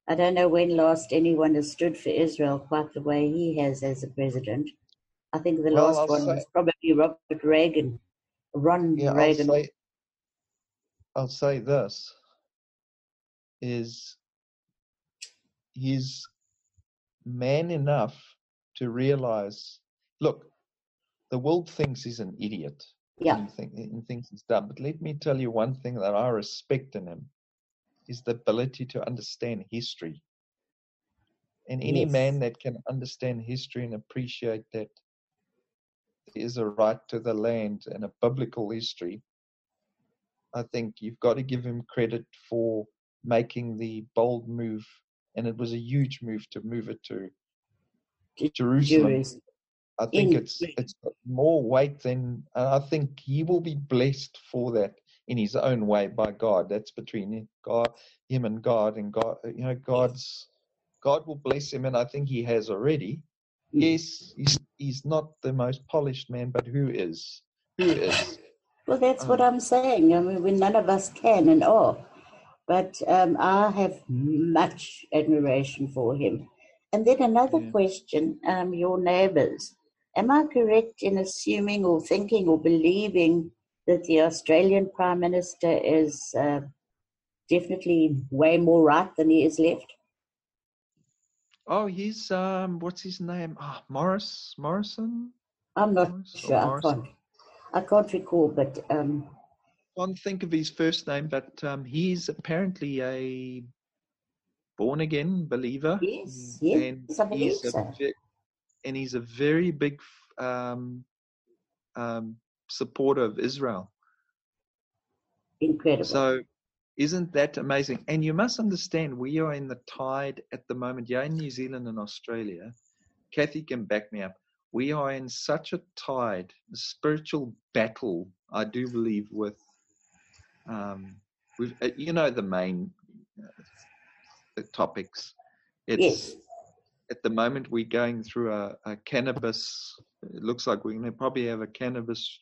I don't know when last anyone has stood for Israel quite the way he has as a president. I think the Well, last I'll one say- was probably Robert Reagan, Ron Yeah, I'll Reagan. say, I'll say this is he's man enough to realize look, the world thinks he's an idiot yeah, and, think, and thinks he's dumb. But let me tell you one thing that I respect in him is the ability to understand history. And any Yes. man that can understand history and appreciate that there is a right to the land and a biblical history, I think you've got to give him credit for making the bold move. And it was a huge move to move it to To Jerusalem. I think in- it's it's more weight than I think he will be blessed for that in his own way by God. That's between God, him and God, and God. You know, God's God will bless him, and I think He has already. Mm. Yes, he's he's not the most polished man, but who is? Who is? [laughs] Well, that's what Um, I'm saying. I mean, we, none of us can and are. But um, I have much admiration for him. And then another Yeah. question um, your neighbours. Am I correct in assuming or thinking or believing that the Australian Prime Minister is uh, definitely way more right than he is left? Oh, he's um, what's his name? Ah, Morris Morrison. I'm not Morris or sure. I can't. I can't recall, but um, can't think of his first name, but um, he's apparently a born again believer. Yes, yes, I believe he's so. And he's a very big um, um, supporter of Israel. incredible. So, isn't that amazing? And you must understand, we are in the tide at the moment. Yeah, in New Zealand and Australia, Kathy can back me up. We are in such a tide, a spiritual battle. I do believe with, um, with uh, you know the main uh, the topics. It's yes, at the moment we're going through a, a cannabis. It looks like we're going to probably have a cannabis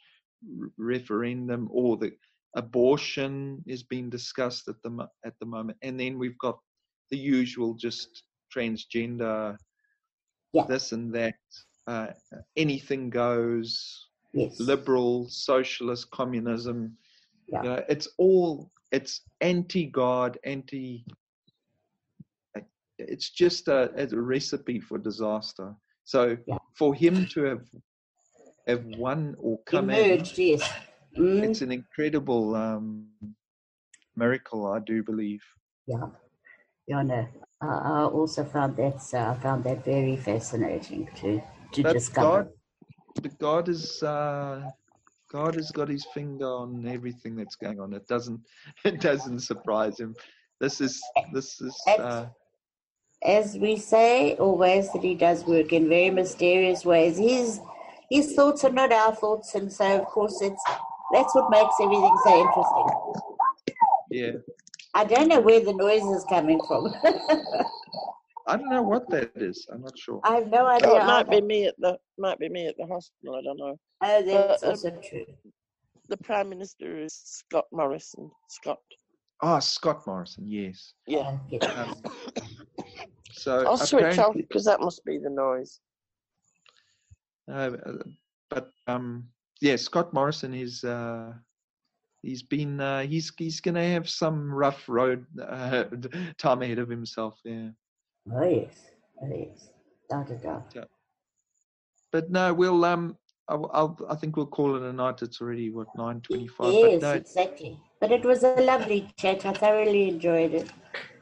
r- referendum, or the abortion is being discussed at the at the moment, and then we've got the usual just transgender, Yeah. this and that, uh, anything goes, yes. liberal, socialist, communism. Yeah. You know, it's all it's anti-God, anti. It's just a, a recipe for disaster. So Yeah. for him to have have won or come in, Emerged, yes. Mm, it's an incredible um, miracle, I do believe. yeah, yeah, no. I, I also found that uh, I found that very fascinating to to But discover. God, but God is uh, God has got His finger on everything that's going on. It doesn't [laughs] it doesn't surprise Him. This is this is uh, As we say always, that he does work in very mysterious ways. His his thoughts are not our thoughts, and so of course it's that's what makes everything so interesting. yeah. I don't know where the noise is coming from. [laughs] I don't know what that is. I'm not sure. I have no idea. Oh, it might either. be me at the might be me at the hospital. I don't know. Oh, that's Uh, um, also true. The Prime Minister is Scott Morrison. Scott. Ah, Scott Morrison. Yes. Yeah. Um, so I'll switch off because that must be the noise. Uh, but um, yeah, Scott Morrison is uh, he's been uh, he's he's going to have some rough road uh, [laughs] time ahead of himself. Yeah, Oh yes, oh yes, without a doubt. but no, we'll um, I'll, I'll I think we'll call it a night. It's already what nine twenty-five. Yes, no, exactly. But it was a lovely chat. I thoroughly enjoyed it.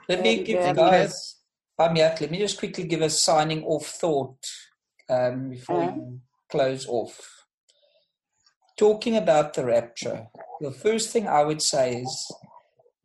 Let me give um, guys, Let me just quickly give a signing off thought um, before Uh. you close off. Talking about the rapture, the first thing I would say is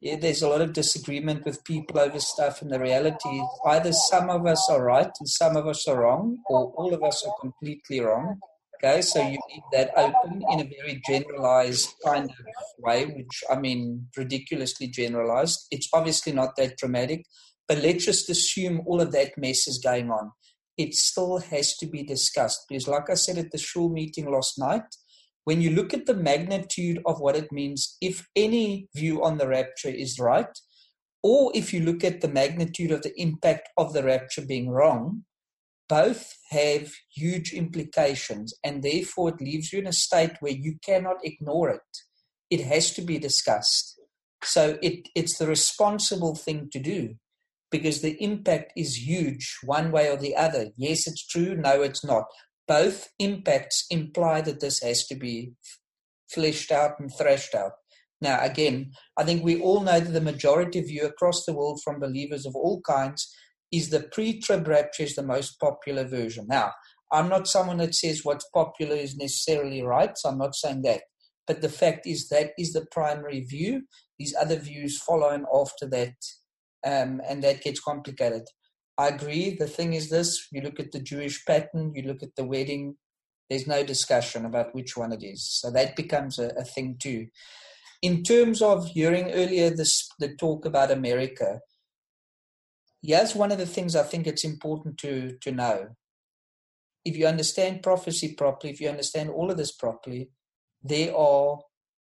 yeah, there's a lot of disagreement with people over stuff, and the reality is either some of us are right and some of us are wrong, or all of us are completely wrong. Okay, so you leave that open in a very generalized kind of way, which I mean, ridiculously generalized. It's obviously not that dramatic, but let's just assume all of that mess is going on. It still has to be discussed because, like I said at the shul meeting last night, when you look at the magnitude of what it means, if any view on the rapture is right, or if you look at the magnitude of the impact of the rapture being wrong, both have huge implications, and therefore it leaves you in a state where you cannot ignore it. It has to be discussed. So it, it's the responsible thing to do because the impact is huge one way or the other. Yes, it's true. No, it's not. Both impacts imply that this has to be fleshed out and thrashed out. Now, again, I think we all know that the majority view across the world from believers of all kinds is the pre-trib rapture is the most popular version. Now, I'm not someone that says what's popular is necessarily right, so I'm not saying that. But the fact is that is the primary view. These other views follow and after that, um, and that gets complicated. I agree. The thing is this: you look at the Jewish pattern, you look at the wedding. There's no discussion about which one it is, so that becomes a, a thing too. In terms of hearing earlier this the talk about America, here's one of the things I think it's important to to know. If you understand prophecy properly, if you understand all of this properly, there are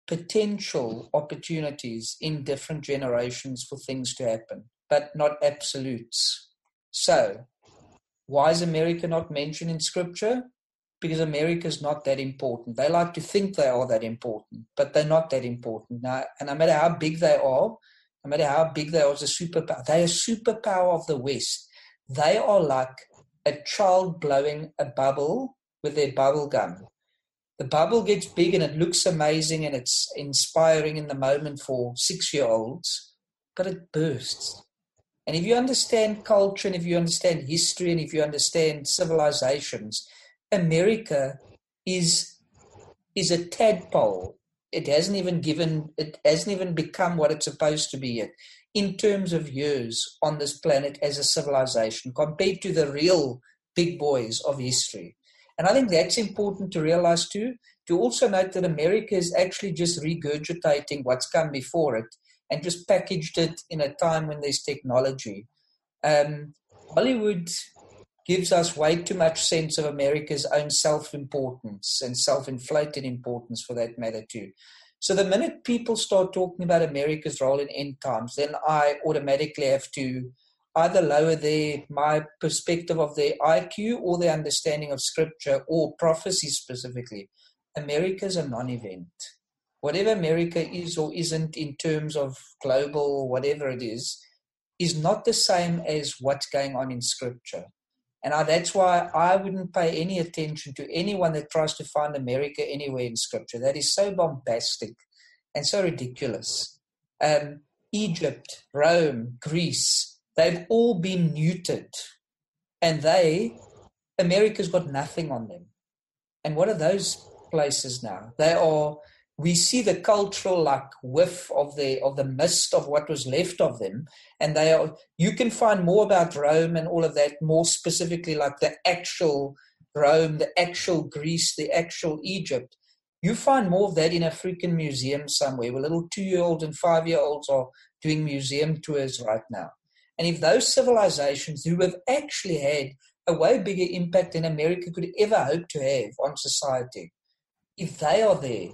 potential opportunities in different generations for things to happen, but not absolutes. So, why is America not mentioned in scripture? Because America is not that important. They like to think they are that important, but they're not that important. Now, and no matter how big they are, no matter how big they are as a superpower, they are superpower of the West. They are like a child blowing a bubble with their bubble gum the bubble gets big and it looks amazing and it's inspiring in the moment for six year olds, but it bursts. And if you understand culture and if you understand history and if you understand civilizations, America is is a tadpole. It hasn't even given it hasn't even become what it's supposed to be yet in terms of years on this planet as a civilization compared to the real big boys of history. And I think that's important to realize too, to also note that America is actually just regurgitating what's come before it and just packaged it in a time when there's technology. Um, Hollywood gives us way too much sense of America's own self importance and self inflated importance for that matter, too. So the minute people start talking about America's role in end times, then I automatically have to either lower their my perspective of their IQ or their understanding of scripture or prophecy specifically. America's a non-event. Whatever America is or isn't in terms of global whatever it is, is not the same as what's going on in scripture. And I, that's why I wouldn't pay any attention to anyone that tries to find America anywhere in scripture. That is so bombastic and so ridiculous. Um, Egypt, Rome, Greece, They've all been neutered. And they, America's got nothing on them. And what are those places now? They are we see the cultural like whiff of the of the mist of what was left of them. And they are you can find more about rome and all of that more specifically like the actual rome the actual greece the actual egypt. You find more of that in a freaking museum somewhere where little two year olds and five year olds are doing museum tours right now. And if those civilizations who have actually had a way bigger impact than America could ever hope to have on society, if they are there,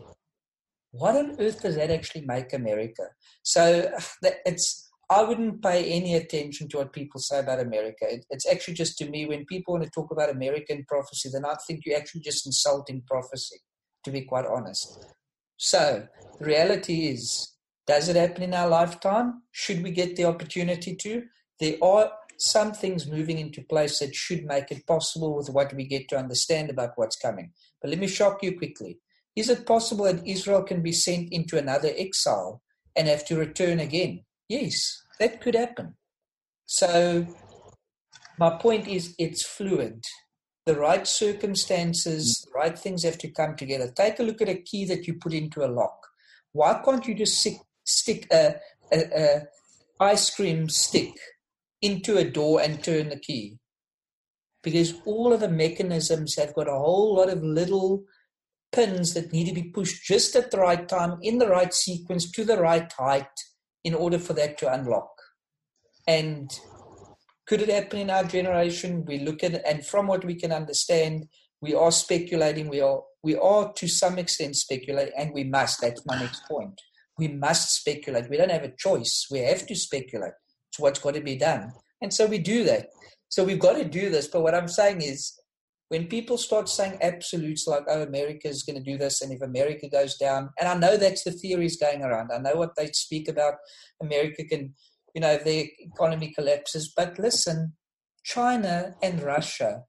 what on earth does that actually make America? So [sighs] it's I wouldn't pay any attention to what people say about America. It, it's actually just to me when people want to talk about American prophecy, then I think you're actually just insulting prophecy, to be quite honest. So the reality is does it happen in our lifetime? Should we get the opportunity to? There are some things moving into place that should make it possible with what we get to understand about what's coming. But let me shock you quickly. Is it possible that Israel can be sent into another exile and have to return again? Yes, that could happen. So, my point is it's fluid. The right circumstances, hmm. the right things have to come together. Take a look at a key that you put into a lock. Why can't you just sit stick a, a, a ice cream stick into a door and turn the key because all of the mechanisms have got a whole lot of little pins that need to be pushed just at the right time in the right sequence to the right height in order for that to unlock and could it happen in our generation we look at it and from what we can understand we are speculating we are we are to some extent speculating, and we must. That's my next point. We must speculate. We don't have a choice. We have to speculate. It's what's got to be done. And so we do that. So we've got to do this. But what I'm saying is, when people start saying absolutes like, oh, America is going to do this, and if America goes down, and I know that's the theories going around. I know what they speak about. America can, you know, their economy collapses. But listen, China and Russia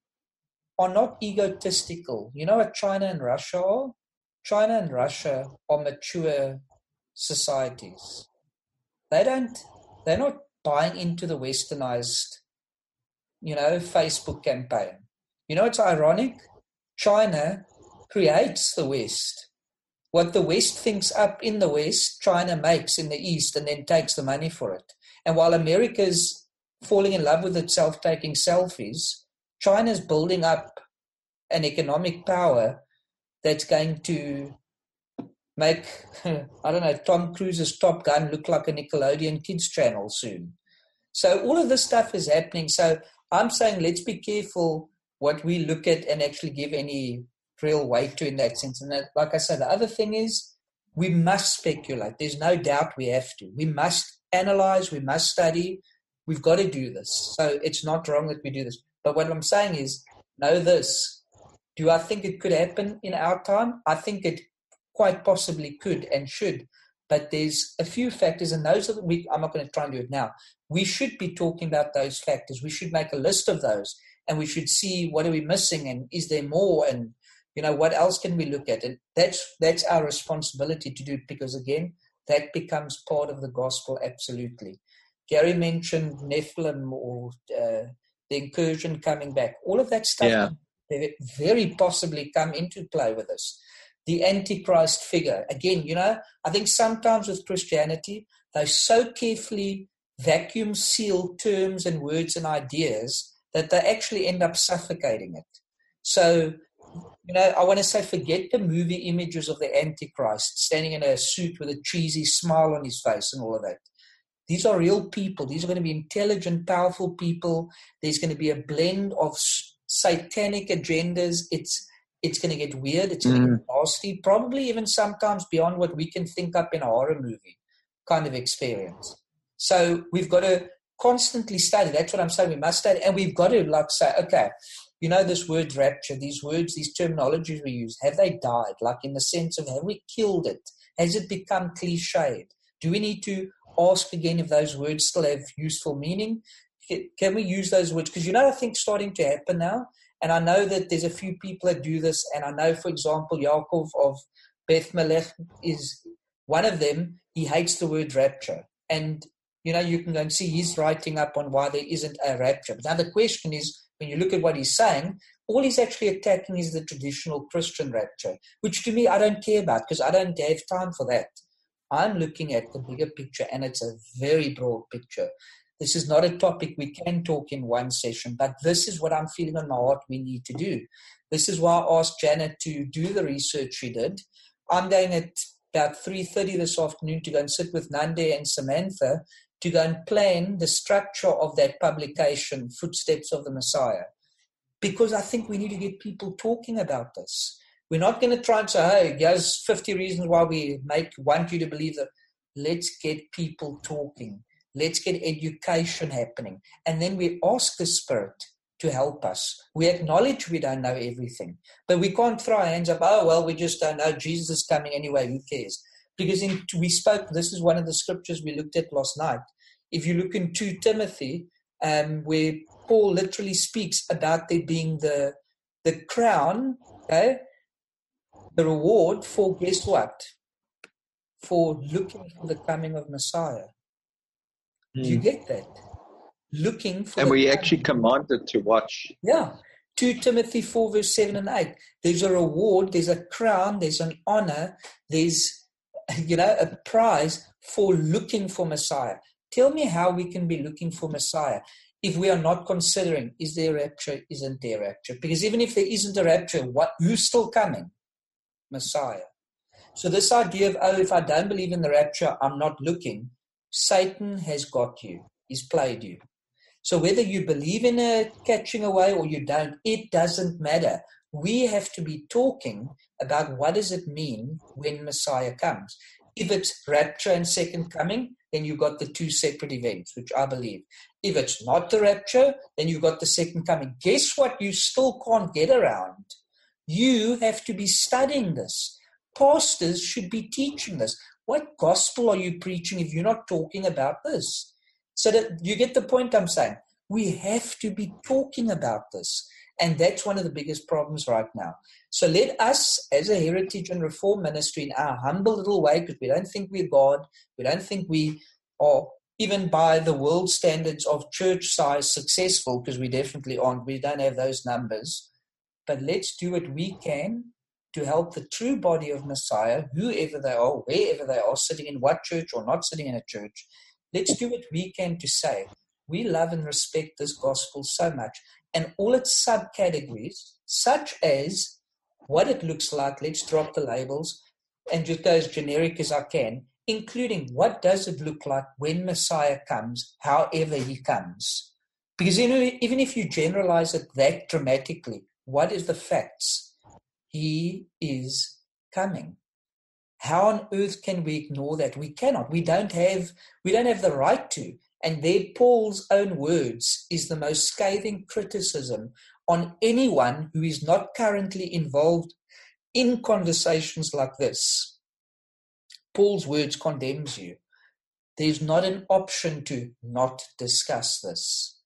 are not egotistical. You know what China and Russia are? China and Russia are mature societies. They don't, they're not buying into the westernized, you know, Facebook campaign. You know, it's ironic. China creates the West. What the West thinks up in the West, China makes in the East and then takes the money for it. And while America's falling in love with itself, taking selfies, China's building up an economic power that's going to make, [laughs] I don't know, Tom Cruise's Top Gun look like a Nickelodeon kids channel soon. So all of this stuff is happening. So I'm saying let's be careful what we look at and actually give any real weight to in that sense. And that, like I said, the other thing is we must speculate. There's no doubt we have to. We must analyze, we must study. We've got to do this. So it's not wrong that we do this. But what I'm saying is, know this. Do I think it could happen in our time? I think it quite possibly could and should. But there's a few factors, and those are we, I'm not going to try and do it now. We should be talking about those factors. We should make a list of those and we should see what are we missing and is there more? And you know what else can we look at? And that's that's our responsibility to do it because again that becomes part of the gospel absolutely. Gary mentioned nephilim or uh, the incursion coming back. All of that stuff yeah. very possibly come into play with us the antichrist figure. Again you know i think sometimes with christianity they so carefully vacuum seal terms and words and ideas that they actually end up suffocating it. So, you know, I want to say forget the movie images of the Antichrist standing in a suit with a cheesy smile on his face and all of that. These are real people. These are going to be intelligent, powerful people. There's going to be a blend of satanic agendas. It's it's going to get weird. It's going to get mm. nasty. Probably even sometimes beyond what we can think up in a horror movie kind of experience. So we've got to constantly study. That's what I'm saying. We must study, and we've got to like say, okay, you know, this word rapture, these words, these terminologies we use, have they died? Like in the sense of have we killed it? Has it become cliched? Do we need to ask again if those words still have useful meaning? Can we use those words? Because you know, I think starting to happen now, and I know that there's a few people that do this, and I know, for example, Yaakov of Beth Melech is one of them. He hates the word rapture, and you know, you can go and see he's writing up on why there isn't a rapture. But now the question is, when you look at what he's saying, all he's actually attacking is the traditional Christian rapture, which to me I don't care about because I don't have time for that. I'm looking at the bigger picture, and it's a very broad picture. This is not a topic we can talk in one session, but this is what I'm feeling on my heart we need to do. This is why I asked Janet to do the research she did. I'm going at about 3.30 this afternoon to go and sit with Nande and Samantha to go and plan the structure of that publication, Footsteps of the Messiah, because I think we need to get people talking about this. We're not going to try and say, hey, here's 50 reasons why we make want you to believe that. Let's get people talking. Let's get education happening. And then we ask the Spirit to help us. We acknowledge we don't know everything, but we can't throw our hands up, oh, well, we just don't know. Jesus is coming anyway. Who cares? Because in, we spoke, this is one of the scriptures we looked at last night. If you look in 2 Timothy, um, where Paul literally speaks about there being the, the crown, okay, the reward for guess what? For looking for the coming of Messiah. Mm. Do you hmm. get that? Looking for And we coming. actually commanded to watch. Yeah. 2 Timothy 4, verse 7 and 8. There's a reward, there's a crown, there's an honor, there's [laughs] you know, a prize for looking for Messiah. Tell me how we can be looking for Messiah if we are not considering is there a rapture, isn't there rapture? Because even if there isn't a rapture, what who's still coming? Messiah. So this idea of oh, if I don't believe in the rapture, I'm not looking. Satan has got you. He's played you. So whether you believe in a catching away or you don't, it doesn't matter. We have to be talking about what does it mean when Messiah comes. If it's rapture and second coming, then you've got the two separate events, which I believe. If it's not the rapture, then you've got the second coming. Guess what? You still can't get around. You have to be studying this. Pastors should be teaching this. What gospel are you preaching if you're not talking about this? So that you get the point I'm saying. We have to be talking about this. And that's one of the biggest problems right now. So let us, as a heritage and reform ministry, in our humble little way, because we don't think we're God, we don't think we are even by the world standards of church size successful, because we definitely aren't. We don't have those numbers. But let's do what we can to help the true body of Messiah, whoever they are, wherever they are, sitting in what church or not sitting in a church. Let's do what we can to say, we love and respect this gospel so much and all its subcategories, such as what it looks like, let's drop the labels and just go as generic as I can, including what does it look like when Messiah comes, however he comes. Because even if you generalize it that dramatically, what is the facts? He is coming. How on earth can we ignore that? We cannot. We don't have we don't have the right to. And there, Paul's own words is the most scathing criticism on anyone who is not currently involved in conversations like this. Paul's words condemns you. There's not an option to not discuss this.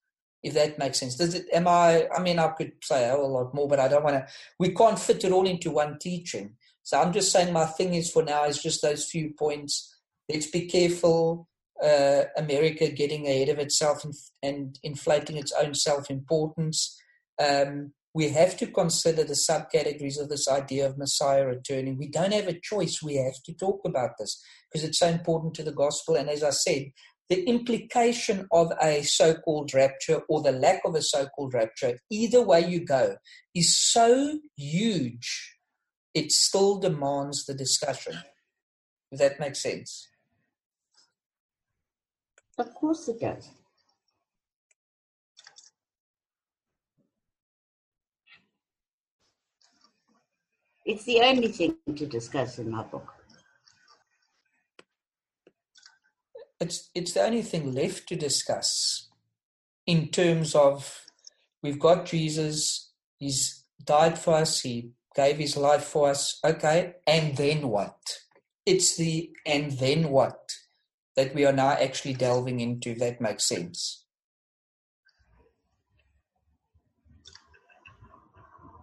If that makes sense. Does it am I I mean I could say a lot more, but I don't want to we can't fit it all into one teaching. So I'm just saying my thing is for now is just those few points. Let's be careful uh, America getting ahead of itself and, and inflating its own self importance. Um, we have to consider the subcategories of this idea of Messiah returning. We don't have a choice. We have to talk about this because it's so important to the gospel. And as I said, the implication of a so called rapture or the lack of a so called rapture, either way you go, is so huge, it still demands the discussion. If that makes sense. Of course it does. It's the only thing to discuss in my book. It's it's the only thing left to discuss in terms of we've got Jesus, he's died for us, he gave his life for us. Okay, and then what? It's the and then what? That we are now actually delving into if that makes sense.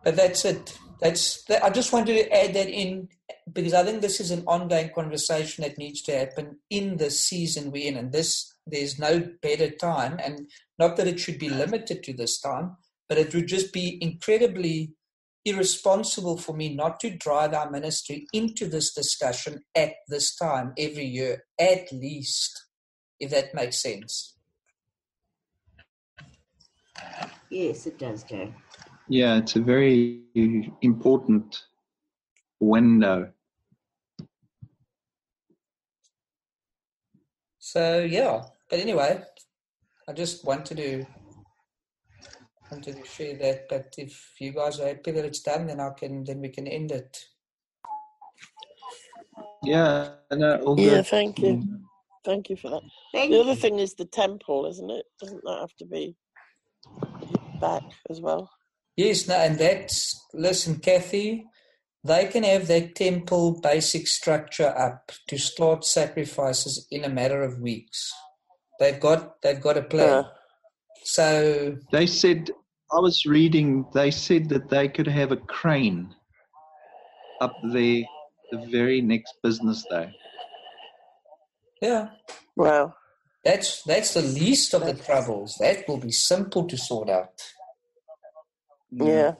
But that's it. That's that, I just wanted to add that in because I think this is an ongoing conversation that needs to happen in the season we're in, and this there's no better time, and not that it should be limited to this time, but it would just be incredibly irresponsible for me not to drive our ministry into this discussion at this time every year, at least, if that makes sense. Yes, it does, Joe. Yeah, it's a very important window. So, yeah, but anyway, I just wanted to wanted to share that. But if you guys are happy that it's done, then I can then we can end it. Yeah, no, yeah. Thank you, thank you for that. Thank the you. other thing is the temple, isn't it? Doesn't that have to be back as well? Yes, no, and that's listen, Kathy. They can have that temple basic structure up to start sacrifices in a matter of weeks. They've got they've got a plan. Uh, so they said I was reading. They said that they could have a crane up there the very next business day. yeah, wow. that's that's the least of the troubles. That will be simple to sort out. Yeah.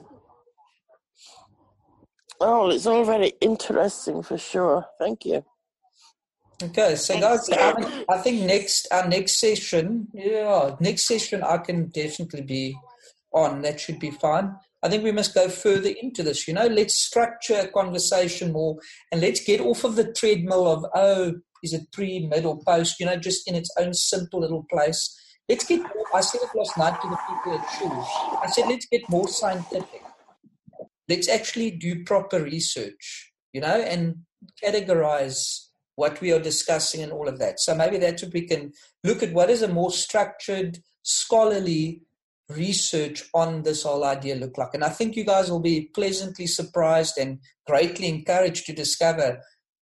Oh, it's all very interesting for sure. Thank you. Okay, so guys, I, I think next our next session, yeah, next session I can definitely be on. That should be fine. I think we must go further into this. You know, let's structure a conversation more, and let's get off of the treadmill of oh, is it pre, mid, or post? You know, just in its own simple little place. Let's get. More, I said it last night to the people at shul. I said let's get more scientific. let's actually do proper research, you know, and categorize what we are discussing and all of that. So maybe that's what we can look at what is a more structured, scholarly research on this whole idea look like. And I think you guys will be pleasantly surprised and greatly encouraged to discover,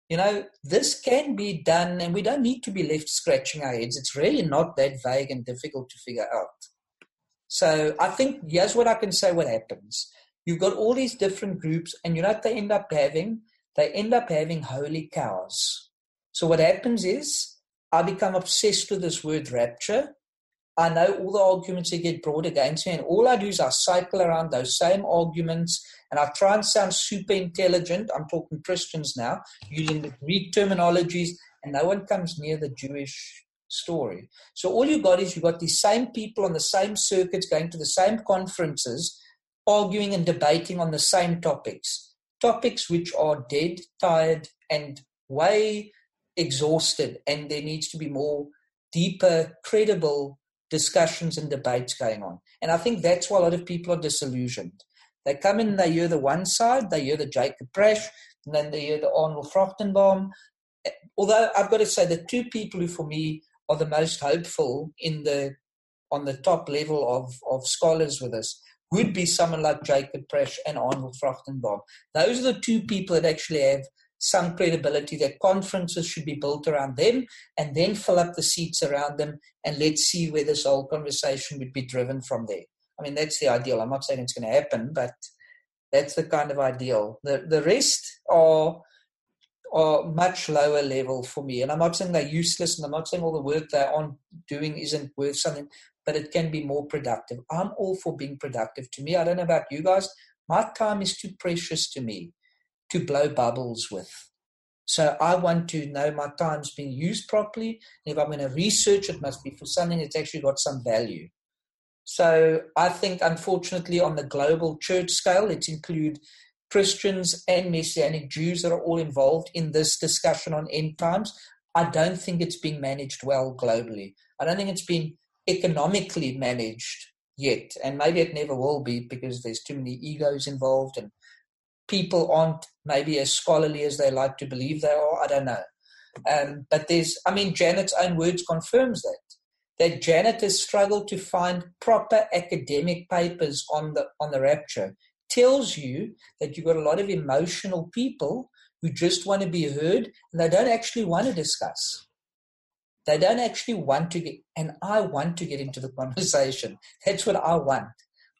you know, this can be done and we don't need to be left scratching our heads. It's really not that vague and difficult to figure out. So I think here's what I can say what happens. You've got all these different groups, and you know what they end up having? They end up having holy cows. So what happens is I become obsessed with this word rapture I know all the arguments that get brought against me, and all I do is I cycle around those same arguments and I try and sound super intelligent. I'm talking Christians now, using the Greek terminologies, and no one comes near the Jewish story. So all you got is you got these same people on the same circuits going to the same conferences, arguing and debating on the same topics. Topics which are dead, tired, and way exhausted, and there needs to be more deeper, credible discussions and debates going on. And I think that's why a lot of people are disillusioned. They come in, they hear the one side, they hear the Jacob Prasch, and then they hear the Arnold Fruchtenbaum. Although I've got to say, the two people who, for me, are the most hopeful in the on the top level of, of scholars with us would be someone like Jacob Prasch and Arnold Fruchtenbaum. Those are the two people that actually have some credibility that conferences should be built around them and then fill up the seats around them and let's see where this whole conversation would be driven from there. I mean, that's the ideal. I'm not saying it's going to happen, but that's the kind of ideal. The, the rest are, are much lower level for me. And I'm not saying they're useless and I'm not saying all the work they're on doing isn't worth something, but it can be more productive. I'm all for being productive. To me, I don't know about you guys, my time is too precious to me to blow bubbles with. So I want to know my time's being used properly. And if I'm going to research, it must be for something that's actually got some value. So I think, unfortunately, on the global church scale, let's include Christians and Messianic Jews that are all involved in this discussion on end times. I don't think it's being managed well globally. I don't think it's been economically managed yet. And maybe it never will be because there's too many egos involved and people aren't maybe as scholarly as they like to believe they are. I don't know. Um, but there's, I mean, Janet's own words confirms that. That Janet has struggled to find proper academic papers on the on the rapture tells you that you've got a lot of emotional people who just want to be heard and they don't actually want to discuss. They don't actually want to get, and I want to get into the [laughs] conversation. That's what I want.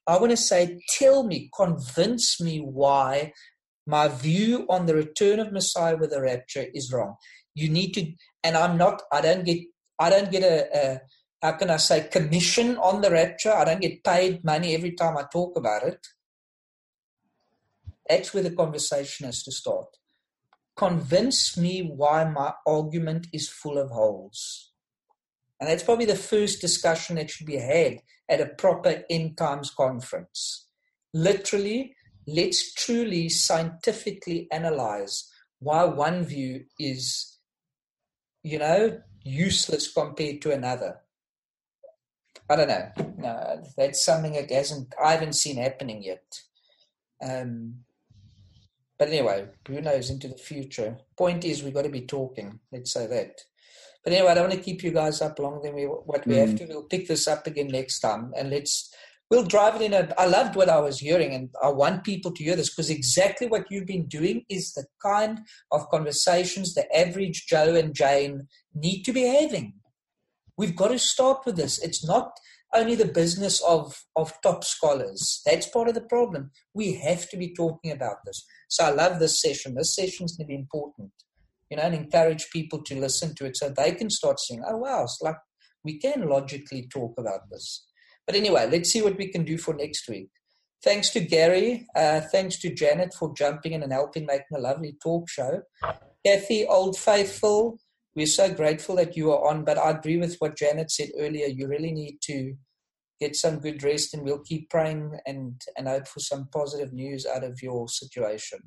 I want to say, tell me, convince me why my view on the return of Messiah with the rapture is wrong. You need to, and I'm not, I don't get, I don't get a, a how can I say, commission on the rapture. I don't get paid money every time I talk about it. That's where the conversation has to start. Convince me why my argument is full of holes. And that's probably the first discussion that should be had at a proper end times conference. Literally, let's truly scientifically analyze why one view is, you know, useless compared to another. I don't know. No, that's something that hasn't I haven't seen happening yet. Um, but anyway, who knows into the future? Point is, we've got to be talking. Let's say that. But anyway, I don't want to keep you guys up longer than we, what we mm. have to. We'll pick this up again next time, and let's we'll drive it in. A, I loved what I was hearing, and I want people to hear this because exactly what you've been doing is the kind of conversations the average Joe and Jane need to be having. We've got to start with this. It's not only the business of, of top scholars. That's part of the problem. We have to be talking about this. So I love this session. This session is going to be important you know, and encourage people to listen to it so they can start seeing, oh, wow, it's like we can logically talk about this. But anyway, let's see what we can do for next week. Thanks to Gary. Uh, thanks to Janet for jumping in and helping making a lovely talk show. Kathy, Old Faithful, we're so grateful that you are on. But I agree with what Janet said earlier. You really need to get some good rest, and we'll keep praying and, and hope for some positive news out of your situation.